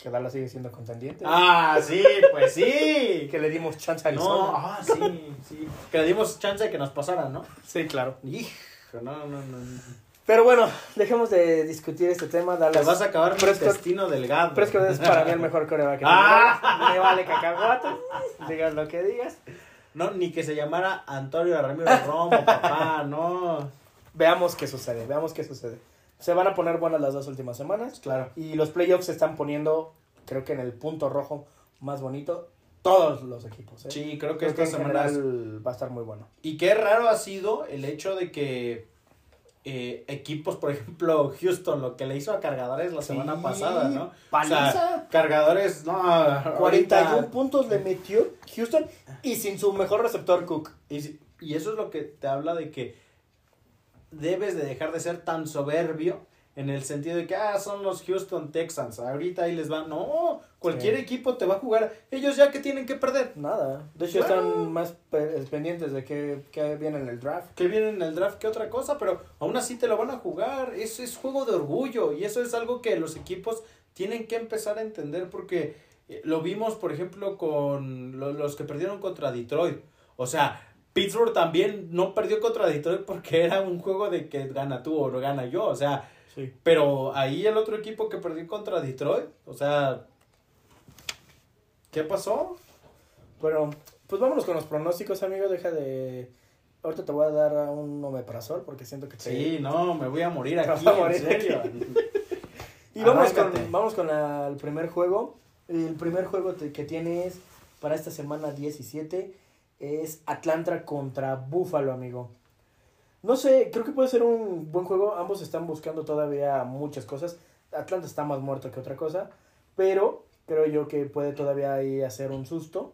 Que Dallas sigue siendo contendiente. Ah, sí, pues sí. Que le dimos chance a Arizona. No, ah, sí, sí. Que le dimos chance de que nos pasaran, ¿no? Sí, claro. Hijo, no, no, no. Pero bueno, dejemos de discutir este tema. Te Dallas vas a acabar mi intestino delgado. Prescott es para mí el mejor coreback. que Ah. Me vale cacahuate. Digas lo que digas. No, ni que se llamara Antonio Ramiro Romo, papá, no. Veamos qué sucede, veamos qué sucede. Se van a poner buenas las dos últimas semanas. Claro. Y los playoffs se están poniendo, creo que en el punto rojo más bonito, todos los equipos. ¿eh? Sí, creo que creo esta semana. va a estar muy bueno. Y qué raro ha sido el hecho de que eh, equipos, por ejemplo, Houston, lo que le hizo a Cargadores la semana pasada, ¿no? paliza. O sea, Cargadores, no. 41 ahorita- puntos le metió Houston y sin su mejor receptor Cook. Y eso es lo que te habla de que debes de dejar de ser tan soberbio en el sentido de que, ah, son los Houston Texans, ahorita ahí les va. No, cualquier Sí. equipo te va a jugar. Ellos ya que tienen que perder. Nada. De hecho, Claro. están más pe- pendientes de que, que viene en el draft. Que vienen en el draft que otra cosa, pero aún así te lo van a jugar. Eso es juego de orgullo y eso es algo que los equipos tienen que empezar a entender porque eh, lo vimos, por ejemplo, con lo- los que perdieron contra Detroit. O sea, Pittsburgh también no perdió contra Detroit porque era un juego de que gana tú o no gana yo. O sea, Sí. pero ahí el otro equipo que perdió contra Detroit, o sea, ¿qué pasó? Pero, pues vámonos con los pronósticos, amigo. Deja de. Ahorita te voy a dar un omeprazol porque siento que te. Sí, no, me voy a morir aquí, vas a morir en serio. Y vamos con, vamos con la- el primer juego. El primer juego te- que tienes para esta semana 17 es Atlanta contra Buffalo, amigo. No sé, creo que puede ser un buen juego. Ambos están buscando todavía muchas cosas. Atlanta está más muerto que otra cosa. Pero creo yo que puede todavía ahí hacer un susto.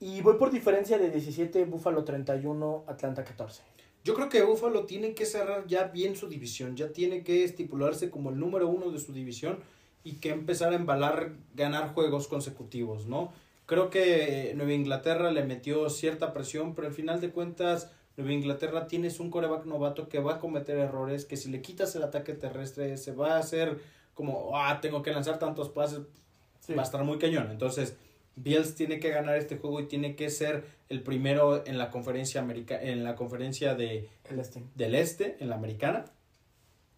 Y voy por diferencia de 17, Buffalo 31, Atlanta 14. Yo creo que Buffalo tiene que cerrar ya bien su división, ya tiene que estipularse como el número uno de su división y que empezar a embalar, ganar juegos consecutivos, ¿no? Creo que Nueva Inglaterra le metió cierta presión, pero al final de cuentas Nueva Inglaterra tienes un coreback novato que va a cometer errores, que si le quitas el ataque terrestre se va a hacer como, ah, tengo que lanzar tantos pases, va a estar muy cañón. Entonces, Bills tiene que ganar este juego y tiene que ser el primero en la conferencia america en la conferencia de este. del este, en la americana.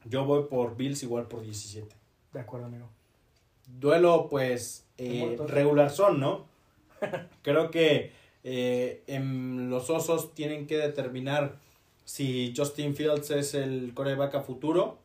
Yo voy por Bills igual por 17. De acuerdo, amigo. Duelo, pues, eh, regular son, ¿no? Creo que eh, en los osos tienen que determinar si Justin Fields es el coreback a futuro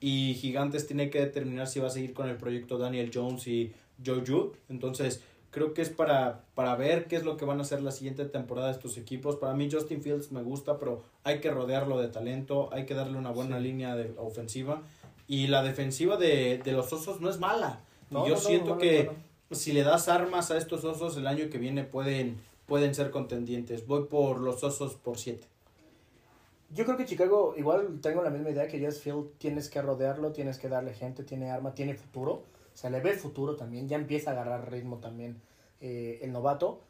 y Gigantes tiene que determinar si va a seguir con el proyecto Daniel Jones y Joe Jude. Entonces, creo que es para, para ver qué es lo que van a hacer la siguiente temporada estos equipos. Para mí Justin Fields me gusta, pero hay que rodearlo de talento, hay que darle una buena línea de ofensiva. Y la defensiva de, de los osos no es mala. yo siento que si le das armas a estos osos el año que viene pueden pueden ser contendientes. Voy por los osos por 7. Yo creo que Chicago, igual tengo la misma idea que Jess Field, tienes que rodearlo, tienes que darle gente, tiene arma, tiene futuro. Se le ve futuro también, ya empieza a agarrar ritmo también eh, el novato.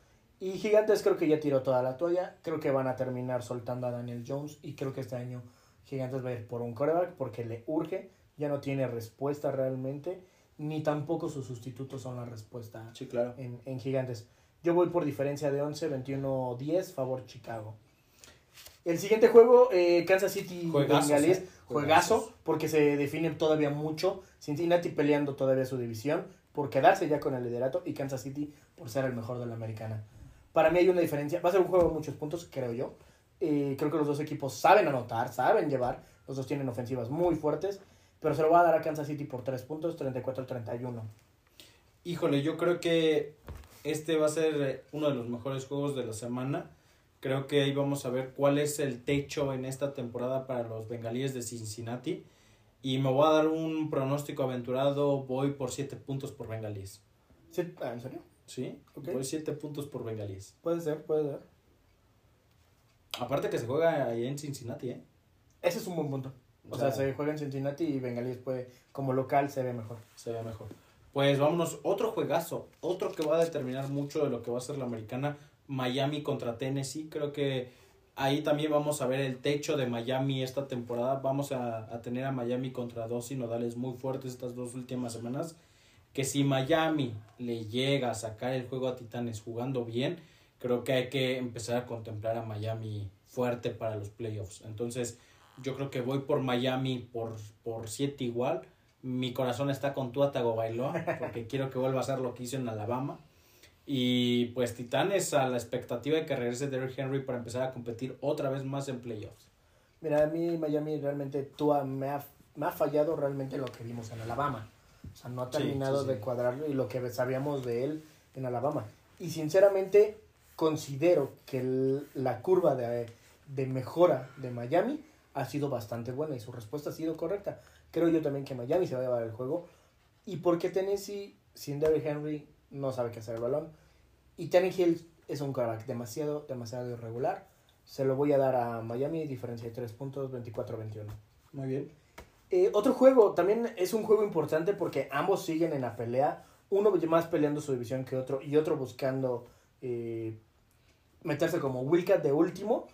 Y Gigantes creo que ya tiró toda la toalla, creo que van a terminar soltando a Daniel Jones y creo que este año Gigantes va a ir por un coreback porque le urge, ya no tiene respuesta realmente, ni tampoco sus sustitutos son la respuesta sí, claro. en, en Gigantes. Yo voy por diferencia de 11, 21, 10, favor Chicago. El siguiente juego, eh, Kansas City eh. juegazo, porque se define todavía mucho. Cincinnati peleando todavía su división por quedarse ya con el liderato y Kansas City por ser el mejor de la americana. Para mí hay una diferencia. Va a ser un juego de muchos puntos, creo yo. Eh, creo que los dos equipos saben anotar, saben llevar. Los dos tienen ofensivas muy fuertes. Pero se lo va a dar a Kansas City por 3 puntos, 34-31. Híjole, yo creo que este va a ser eh, uno de los mejores juegos de la semana. Creo que ahí vamos a ver cuál es el techo en esta temporada para los bengalíes de Cincinnati. Y me voy a dar un pronóstico aventurado. Voy por 7 puntos por bengalíes. Ah, ¿En serio? Sí, voy 7 puntos por bengalíes. Puede ser, puede ser. Aparte que se juega ahí en Cincinnati, ¿eh? Ese es un buen punto. O, sea, se juega en Cincinnati y Bengalíes puede, como local se ve mejor. Se ve mejor. Pues vámonos, otro juegazo, otro que va a determinar mucho de lo que va a ser la americana, Miami contra Tennessee. Creo que ahí también vamos a ver el techo de Miami esta temporada. Vamos a, tener a Miami contra dos sinodales muy fuertes estas dos últimas semanas. Que si Miami le llega a sacar el juego a Titanes jugando bien, creo que hay que empezar a contemplar a Miami fuerte para los playoffs. Entonces, yo creo que voy por Miami por, por siete igual mi corazón está con Tua Tagovailoa porque quiero que vuelva a ser lo que hizo en Alabama. Y pues Titanes a la expectativa de que regrese Derrick Henry para empezar a competir otra vez más en playoffs. Mira, a mí Miami realmente Tua me ha, me ha fallado realmente lo que vimos en Alabama. O sea, no ha terminado de cuadrarlo y lo que sabíamos de él en Alabama. Y sinceramente considero que la curva de, de mejora de Miami ha sido bastante buena y su respuesta ha sido correcta. Creo yo también que Miami se va a llevar el juego. Y porque Tennessee, sin Derrick Henry, no sabe qué hacer el balón. Y Hill es un quarterback demasiado, demasiado irregular. Se lo voy a dar a Miami, diferencia de 3 puntos, 24-21. Muy bien. Eh, otro juego, también es un juego importante porque ambos siguen en la pelea. Uno más peleando su división que otro y otro buscando eh, meterse como Wildcat de último.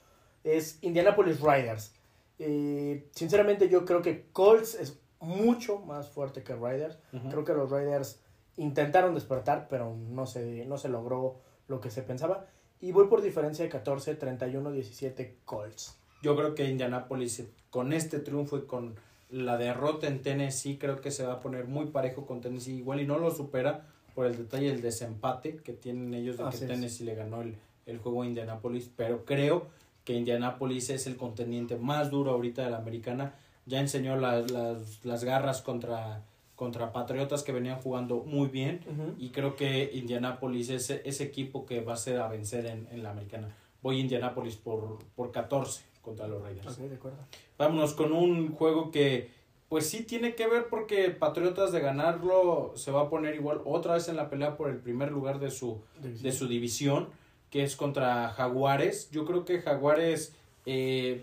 Es Indianapolis Riders. Eh, sinceramente yo creo que Colts es mucho más fuerte que Riders. Creo que los Riders intentaron despertar, pero no se, no se logró lo que se pensaba. Y voy por diferencia de 14, 31, 17 Colts. Yo creo que Indianapolis con este triunfo y con la derrota en Tennessee creo que se va a poner muy parejo con Tennessee igual y no lo supera por el detalle del desempate que tienen ellos de que Tennessee le ganó el, el juego a Indianapolis, pero creo que Indianapolis es el contendiente más duro ahorita de la americana. Ya enseñó las, las, las garras contra, contra Patriotas que venían jugando muy bien y creo que Indianapolis es ese equipo que va a ser a vencer en, en la americana. Voy a Indianapolis por, por 14 contra los Raiders. de acuerdo. Vámonos con un juego que pues sí tiene que ver porque Patriotas de ganarlo se va a poner igual otra vez en la pelea por el primer lugar de su, de su división que es contra Jaguares. Yo creo que Jaguares eh,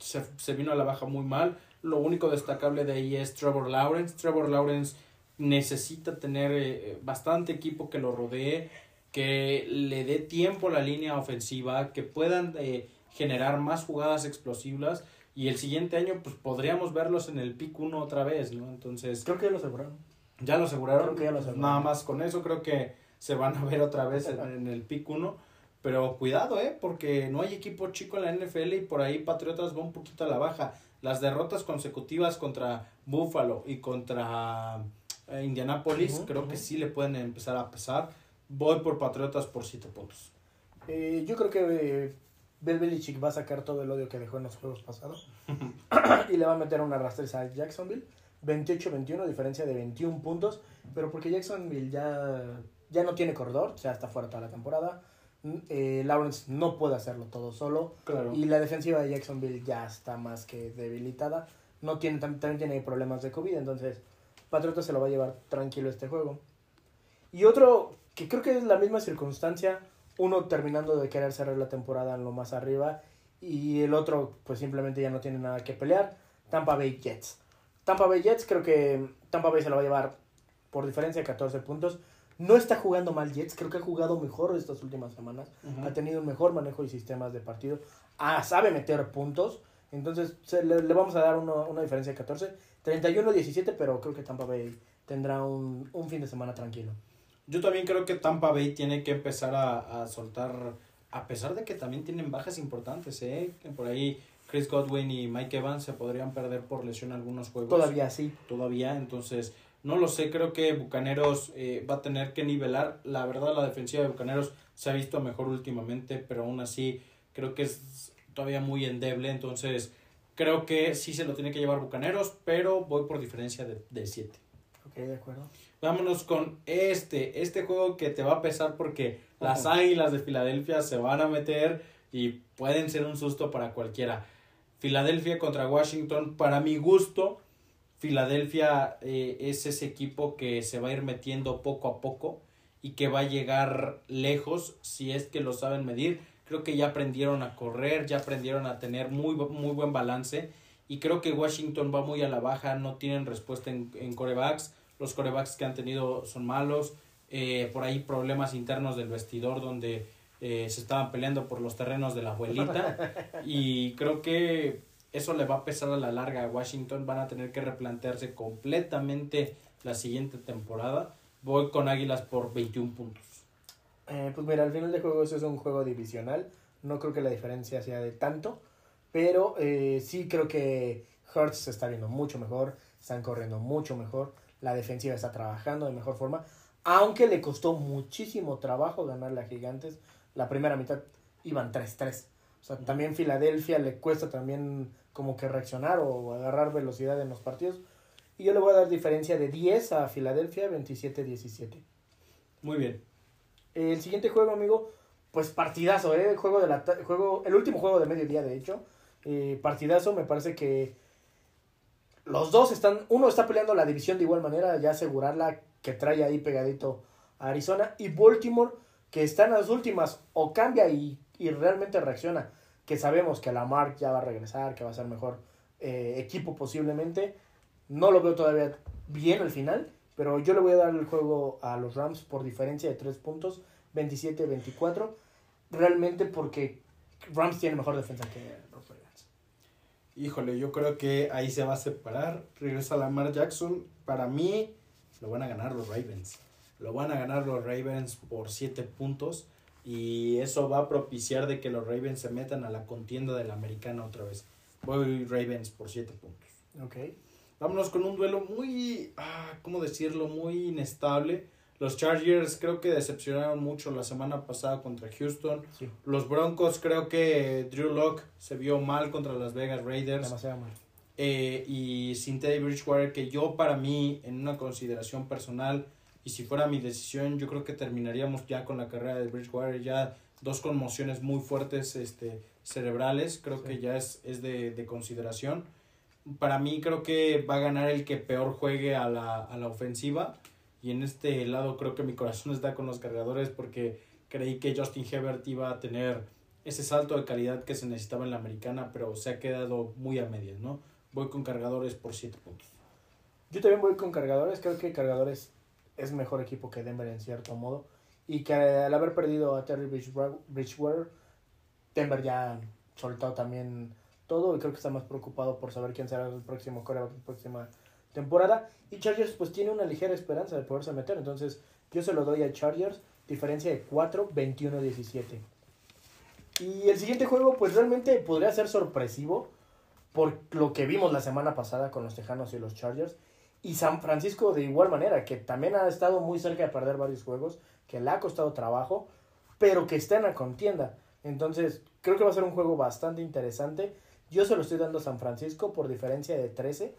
se, vino a la baja muy mal. Lo único destacable de ahí es Trevor Lawrence. Trevor Lawrence necesita tener eh, bastante equipo que lo rodee, que le dé tiempo a la línea ofensiva, que puedan eh, generar más jugadas explosivas y el siguiente año pues podríamos verlos en el pick 1 otra vez, ¿no? Entonces... Creo que ya lo aseguraron. Ya lo aseguraron. Creo que ya lo aseguraron. Nada más con eso creo que se van a ver otra vez en, en el pick 1. Pero cuidado, ¿eh? Porque no hay equipo chico en la NFL y por ahí Patriotas va un poquito a la baja. Las derrotas consecutivas contra Buffalo y contra eh, Indianapolis creo que sí le pueden empezar a pesar. Voy por Patriotas por 7 puntos. Eh, yo creo que eh, Bill Belichick va a sacar todo el odio que dejó en los juegos pasados y le va a meter una rastreza a Jacksonville. 28-21, diferencia de 21 puntos, pero porque Jacksonville ya, ya no tiene corredor, o sea, está fuera toda la temporada. Eh, Lawrence no puede hacerlo todo solo Claro. y la defensiva de Jacksonville ya está más que debilitada. No tiene, tam- también tiene problemas de COVID, entonces Patriota se lo va a llevar tranquilo este juego. Y otro que creo que es la misma circunstancia, uno terminando de querer cerrar la temporada en lo más arriba y el otro pues simplemente ya no tiene nada que pelear, Tampa Bay Jets. Tampa Bay Jets creo que Tampa Bay se lo va a llevar por diferencia de 14 puntos. No está jugando mal Jets, creo que ha jugado mejor estas últimas semanas. Ha tenido un mejor manejo de sistemas de partido. Ah, sabe meter puntos. Entonces se le, le vamos a dar uno- una diferencia de 14. 31-17, pero creo que Tampa Bay tendrá un, un fin de semana tranquilo. Yo también creo que Tampa Bay tiene que empezar a, a soltar, a pesar de que también tienen bajas importantes, ¿eh? Por ahí Chris Godwin y Mike Evans se podrían perder por lesión algunos juegos. Todavía sí. Todavía, entonces, no lo sé, creo que Bucaneros eh, va a tener que nivelar. La verdad, la defensiva de Bucaneros se ha visto mejor últimamente, pero aún así creo que es todavía muy endeble, entonces creo que sí se lo tiene que llevar Bucaneros, pero voy por diferencia de 7. Ok, de acuerdo. Vámonos con este, este juego que te va a pesar porque las águilas de Filadelfia se van a meter y pueden ser un susto para cualquiera. Filadelfia contra Washington, para mi gusto, Filadelfia eh, es ese equipo que se va a ir metiendo poco a poco y que va a llegar lejos si es que lo saben medir. Creo que ya aprendieron a correr, ya aprendieron a tener muy, muy buen balance y creo que Washington va muy a la baja, no tienen respuesta en, en corebacks, los corebacks que han tenido son malos, eh, por ahí problemas internos del vestidor donde eh, se estaban peleando por los terrenos de la abuelita. Y creo que eso le va a pesar a la larga a Washington, van a tener que replantearse completamente la siguiente temporada. Voy con Águilas por 21 puntos. Eh, pues mira, al final de juegos es un juego divisional. No creo que la diferencia sea de tanto. Pero eh, sí creo que Hurts se está viendo mucho mejor. Están corriendo mucho mejor. La defensiva está trabajando de mejor forma. Aunque le costó muchísimo trabajo ganarle a Gigantes. La primera mitad iban 3-3. O sea, también Filadelfia le cuesta también como que reaccionar o agarrar velocidad en los partidos. Y yo le voy a dar diferencia de 10 a Filadelfia, 27-17. Muy bien. El siguiente juego, amigo, pues partidazo, ¿eh? El, juego de la juego, el último juego de mediodía, de hecho. Eh, partidazo, me parece que los dos están, uno está peleando la división de igual manera, ya asegurarla que trae ahí pegadito a Arizona. Y Baltimore, que está en las últimas, o cambia y, y realmente reacciona. Que sabemos que Lamar ya va a regresar, que va a ser mejor eh, equipo posiblemente. No lo veo todavía bien al final, pero yo le voy a dar el juego a los Rams por diferencia de 3 puntos, 27-24. Realmente porque Rams tiene mejor defensa que los Ravens. Híjole, yo creo que ahí se va a separar. Regresa Lamar Jackson. Para mí, lo van a ganar los Ravens. Lo van a ganar los Ravens por 7 puntos. Y eso va a propiciar de que los Ravens se metan a la contienda de la americana otra vez. Voy Ravens por 7 puntos. Ok. Vámonos con un duelo muy, ah, ¿cómo decirlo? Muy inestable. Los Chargers creo que decepcionaron mucho la semana pasada contra Houston. Sí, Los Broncos creo que Drew Locke se vio mal contra las Vegas Raiders. demasiado mal. Eh, y sin Teddy Bridgewater, que yo para mí, en una consideración personal, y si fuera mi decisión, yo creo que terminaríamos ya con la carrera de Bridgewater, ya dos conmociones muy fuertes este, cerebrales, creo Sí. que ya es, es de, de consideración. Para mí creo que va a ganar el que peor juegue a la, a la ofensiva, y en este lado creo que mi corazón está con los cargadores porque creí que Justin Herbert iba a tener ese salto de calidad que se necesitaba en la americana, pero se ha quedado muy a medias, ¿no? Voy con cargadores por 7 puntos. Yo también voy con cargadores. Creo que cargadores es mejor equipo que Denver en cierto modo. Y que al haber perdido a Terry Bridgewa- Bridgewater, Denver ya soltó también todo y creo que está más preocupado por saber quién será el próximo coreback la próxima temporada. Y Chargers pues tiene una ligera esperanza de poderse meter, entonces yo se lo doy a Chargers, diferencia de 4, 21, 17. Y el siguiente juego pues realmente podría ser sorpresivo por lo que vimos la semana pasada con los Tejanos y los Chargers. Y San Francisco de igual manera, que también ha estado muy cerca de perder varios juegos, que le ha costado trabajo, pero que está en la contienda. Entonces, creo que va a ser un juego bastante interesante. Yo se lo estoy dando a San Francisco por diferencia de 13.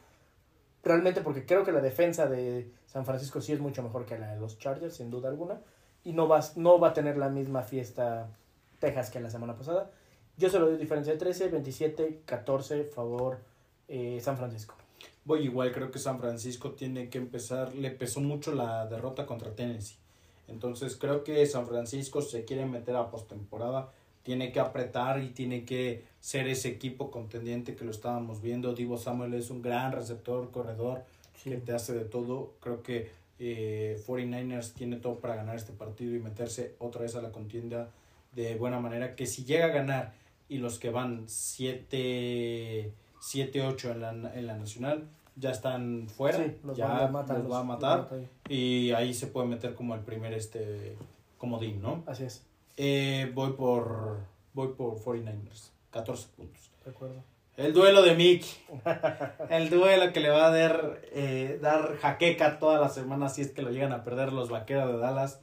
Realmente porque creo que la defensa de San Francisco sí es mucho mejor que la de los Chargers, sin duda alguna. Y no va, no va a tener la misma fiesta Texas que la semana pasada. Yo se lo doy diferencia de 13, 27, 14, favor eh, San Francisco. Voy igual, creo que San Francisco tiene que empezar, le pesó mucho la derrota contra Tennessee. Entonces creo que San Francisco se quiere meter a postemporada, tiene que apretar y tiene que ser ese equipo contendiente que lo estábamos viendo. Divo Samuel es un gran receptor, corredor, que te hace de todo. Creo que eh, 49ers tiene todo para ganar este partido y meterse otra vez a la contienda de buena manera. Que si llega a ganar y los que van 7 7, 8 en la, en la nacional, ya están fuera, los ya van a matar, los va a matar los mata ahí. y ahí se puede meter como el primer este comodín, ¿no? Así es, Eh, voy por voy por 49ers, 14 puntos. de acuerdo. El duelo de Mick. El duelo que le va a dar, eh, dar jaqueca toda la semana si es que lo llegan a perder los vaqueros de Dallas.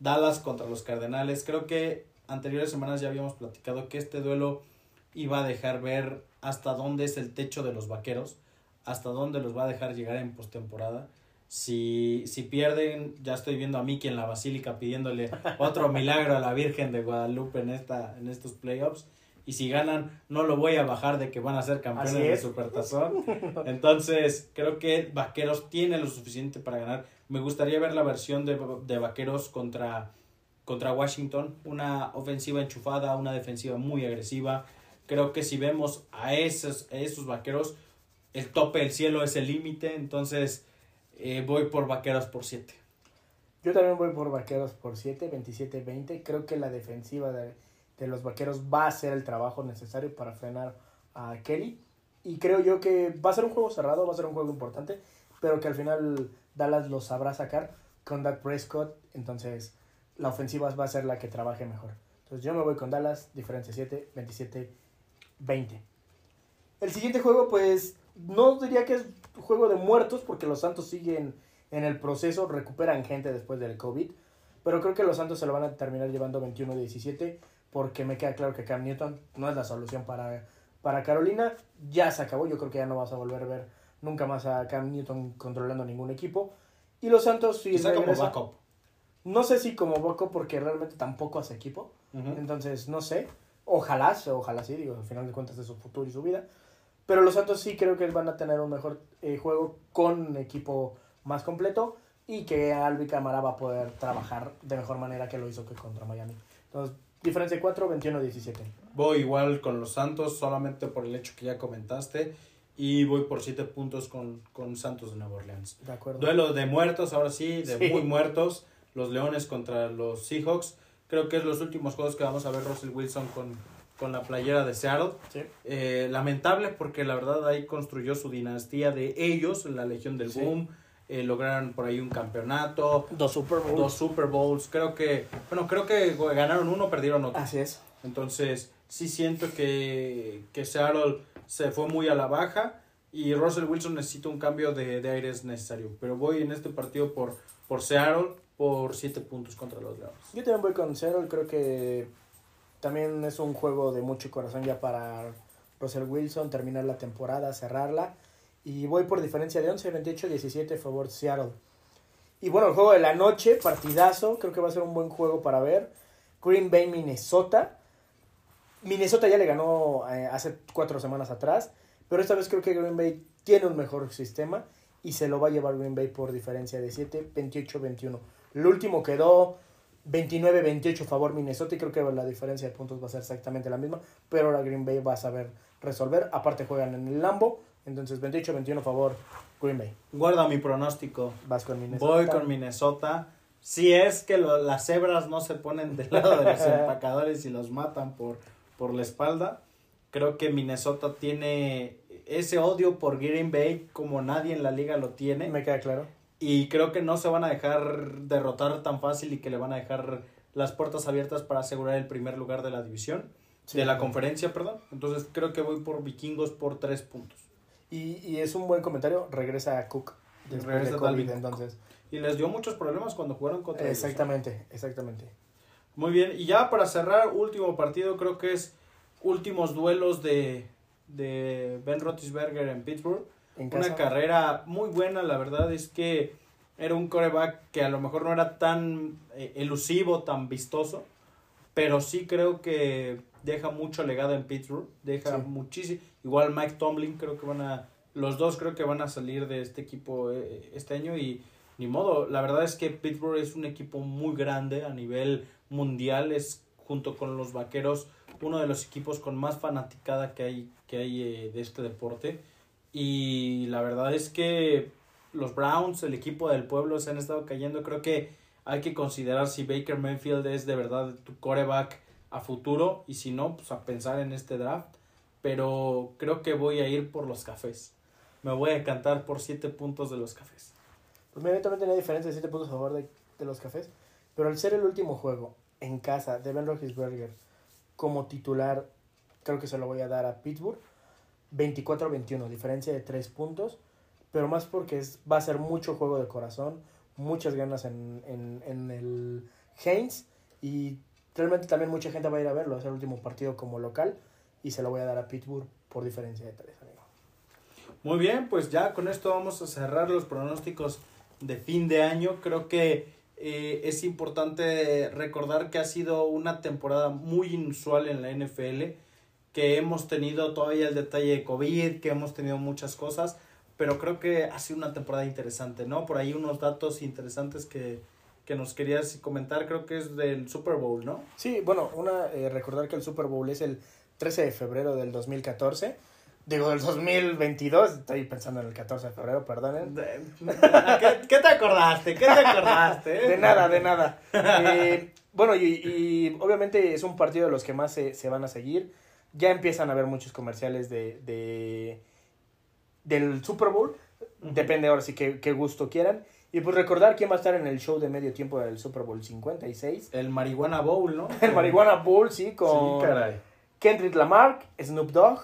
Dallas contra los Cardenales. Creo que anteriores semanas ya habíamos platicado que este duelo iba a dejar ver hasta dónde es el techo de los vaqueros, hasta dónde los va a dejar llegar en postemporada. Si, si pierden, ya estoy viendo a Mickey en la basílica pidiéndole otro milagro a la Virgen de Guadalupe en, esta, en estos playoffs. Y si ganan, no lo voy a bajar de que van a ser campeones de. Supertazón. Entonces, creo que Vaqueros tiene lo suficiente para ganar. Me gustaría ver la versión de, de Vaqueros contra, contra Washington. Una ofensiva enchufada, una defensiva muy agresiva. Creo que si vemos a esos, esos Vaqueros, el tope del cielo es el límite. Entonces, eh, voy por Vaqueros por 7. Yo también voy por Vaqueros por 7, 27, 20. Creo que la defensiva de, de los Vaqueros va a hacer el trabajo necesario para frenar a Kelly. Y creo yo que va a ser un juego cerrado, va a ser un juego importante, pero que al final Dallas lo sabrá sacar con Dak Prescott. Entonces, la ofensiva va a ser la que trabaje mejor. Entonces, yo me voy con Dallas, diferencia 7, 27, 20. El siguiente juego, pues, no diría que es juego de muertos, porque los Santos siguen en el proceso, recuperan gente después del COVID. Pero creo que los Santos se lo van a terminar llevando 21-17, porque me queda claro que Cam Newton no es la solución para, para Carolina. Ya se acabó, yo creo que ya no vas a volver a ver nunca más a Cam Newton controlando ningún equipo. Y los Santos, si Quizá como backup. no sé si como Boco, porque realmente tampoco hace equipo. Entonces, no sé. Ojalá, ojalá sí, digo, al final de cuentas de su futuro y su vida. Pero los Santos sí creo que van a tener un mejor eh, juego con un equipo más completo y que Albi Camara va a poder trabajar de mejor manera que lo hizo que contra Miami. Entonces, diferencia de 4, 21-17. Voy igual con los Santos, solamente por el hecho que ya comentaste. Y voy por 7 puntos con, con Santos de Nueva Orleans. De acuerdo. Duelo de muertos, ahora sí, de Sí. muy muertos. Los Leones contra los Seahawks. Creo que es los últimos juegos que vamos a ver Russell Wilson con, con la playera de Seattle. Sí. Eh, lamentable porque la verdad ahí construyó su dinastía de ellos, la Legión del Sí. Boom. Eh, lograron por ahí un campeonato, Dos Super Bowls. dos Super Bowls. Creo que, bueno, creo que ganaron uno, perdieron otro. Así es. Entonces, sí siento que, que Seattle se fue muy a la baja y Russell Wilson necesita un cambio de, de aires necesario. Pero voy en este partido por, por Seattle por 7 puntos contra los Leones. Yo también voy con Seattle, creo que también es un juego de mucho corazón ya para Russell Wilson, terminar la temporada, cerrarla. Y voy por diferencia de 11, 28, 17, favor Seattle. Y bueno, el juego de la noche, partidazo, creo que va a ser un buen juego para ver. Green Bay, Minnesota. Minnesota ya le ganó eh, hace cuatro semanas atrás, pero esta vez creo que Green Bay tiene un mejor sistema y se lo va a llevar Green Bay por diferencia de 7, 28, 21. El último quedó 29-28 favor Minnesota y creo que la diferencia de puntos va a ser exactamente la misma, pero ahora Green Bay va a saber resolver. Aparte juegan en el Lambo, entonces 28-21 favor Green Bay. Guarda mi pronóstico. Vas con Minnesota. Voy con Minnesota. Si es que lo- las cebras no se ponen del lado de los empacadores y los matan por, por la espalda. Creo que Minnesota tiene ese odio por Green Bay como nadie en la liga lo tiene. Me queda claro. Y creo que no se van a dejar derrotar tan fácil y que le van a dejar las puertas abiertas para asegurar el primer lugar de la división, Sí. de la conferencia, perdón. Entonces creo que voy por vikingos por tres puntos. Y, y es un buen comentario. Regresa a Cook. Regresa de COVID, entonces. Y les dio muchos problemas cuando jugaron contra ellos. Exactamente, exactamente. Muy bien, y ya para cerrar, último partido, creo que es últimos duelos de, de Ben Roethlisberger en Pittsburgh. En Una casa. carrera muy buena, la verdad es que era un coreback que a lo mejor no era tan eh, elusivo, tan vistoso, pero sí creo que deja mucho legado en Pittsburgh, deja Sí. muchísimo. Igual Mike Tomlin, creo que van a, los dos creo que van a salir de este equipo eh, este año y ni modo, la verdad es que Pittsburgh es un equipo muy grande a nivel mundial, es junto con los Vaqueros uno de los equipos con más fanaticada que hay, que hay eh, de este deporte. Y la verdad es que los Browns, el equipo del pueblo, se han estado cayendo. Creo que hay que considerar si Baker Mayfield es de verdad tu coreback a futuro y si no, pues a pensar en este draft. Pero creo que voy a ir por los cafés. Me voy a cantar por siete puntos de los cafés. Pues mira, yo también tenía diferencia de 7 puntos a favor de, de los cafés. Pero al ser el último juego en casa de Ben Roethlisberger como titular, creo que se lo voy a dar a Pittsburgh. 24-21, diferencia de 3 puntos. Pero más porque es, va a ser mucho juego de corazón, muchas ganas en, en, en el Haynes. Y realmente también mucha gente va a ir a verlo. Es el último partido como local. Y se lo voy a dar a Pittsburgh por diferencia de 3, amigo. Muy bien, pues ya con esto vamos a cerrar los pronósticos de fin de año. Creo que eh, es importante recordar que ha sido una temporada muy inusual en la NFL, que hemos tenido todavía el detalle de COVID, que hemos tenido muchas cosas, pero creo que ha sido una temporada interesante, ¿no? Por ahí unos datos interesantes que, que nos querías comentar, creo que es del Super Bowl, ¿no? Sí, bueno, una eh, recordar que el Super Bowl es el 13 de febrero del 2014. Digo, del 2022, estoy pensando en el 14 de febrero, perdonen. ¿Qué, qué te acordaste? ¿Qué te acordaste? De nada, de nada. Eh, bueno, y, y obviamente es un partido de los que más se, se van a seguir. Ya empiezan a haber muchos comerciales de, de del Super Bowl. Depende ahora sí qué, qué gusto quieran. Y pues recordar quién va a estar en el show de medio tiempo del Super Bowl 56. El Marihuana Bowl, ¿no? El Marihuana Bowl, sí, con Sí, caray. Kendrick Lamar, Snoop Dogg,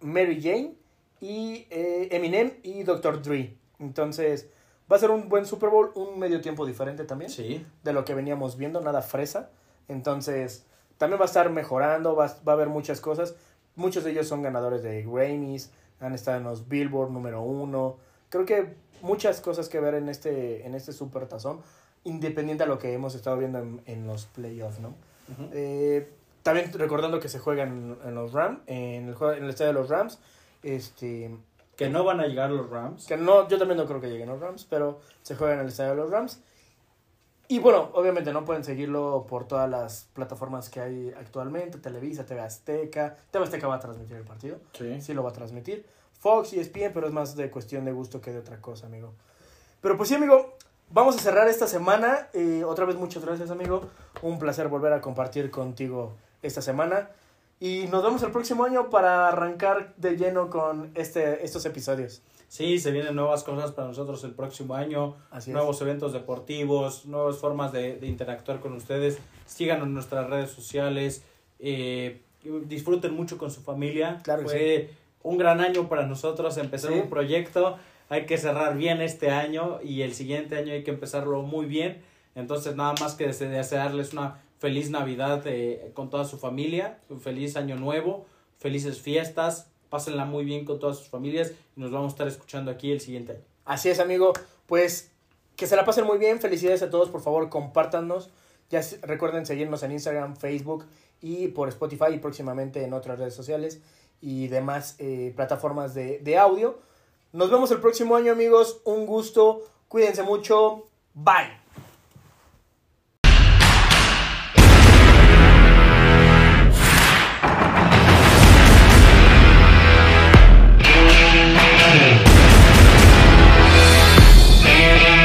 Mary Jane y eh, Eminem y Dr. Dre. Entonces, va a ser un buen Super Bowl, un medio tiempo diferente también Sí. de lo que veníamos viendo, nada fresa. Entonces, también va a estar mejorando, va, va a haber muchas cosas. Muchos de ellos son ganadores de Grammys, han estado en los Billboard número uno. Creo que muchas cosas que ver en este, en este super tazón, independiente a lo que hemos estado viendo en, en los playoffs, ¿no? Eh, también recordando que se juega en, en los Rams, en el, en el estadio de los Rams. Este, Que no van a llegar los Rams. que no, yo también no creo que lleguen los Rams, pero se juega en el estadio de los Rams. Y bueno, obviamente no pueden seguirlo por todas las plataformas que hay actualmente, Televisa, TV Azteca. TV Azteca va a transmitir el partido, Sí. sí lo va a transmitir. Fox y ESPN, pero es más de cuestión de gusto que de otra cosa, amigo. Pero pues sí, amigo, vamos a cerrar esta semana. Eh, otra vez muchas gracias, amigo. Un placer volver a compartir contigo esta semana. Y nos vemos el próximo año para arrancar de lleno con este, estos episodios. Sí, se vienen nuevas cosas para nosotros el próximo año. Así es. nuevos eventos deportivos, nuevas formas de, de interactuar con ustedes. Síganos en nuestras redes sociales. eh, disfruten mucho con su familia. Claro que Fue un gran año para nosotros empezar Sí. un proyecto. Hay que cerrar bien este año y el siguiente año hay que empezarlo muy bien. Entonces, nada más que dese- desearles una feliz Navidad eh, con toda su familia, un feliz año nuevo, felices fiestas. Pásenla muy bien con todas sus familias y nos vamos a estar escuchando aquí el siguiente año. Así es, amigo. Pues que se la pasen muy bien. Felicidades a todos. Por favor, compártanos. Ya recuerden seguirnos en Instagram, Facebook y por Spotify y próximamente en otras redes sociales y demás eh, plataformas de, de audio. Nos vemos el próximo año, amigos. Un gusto. Cuídense mucho. Bye.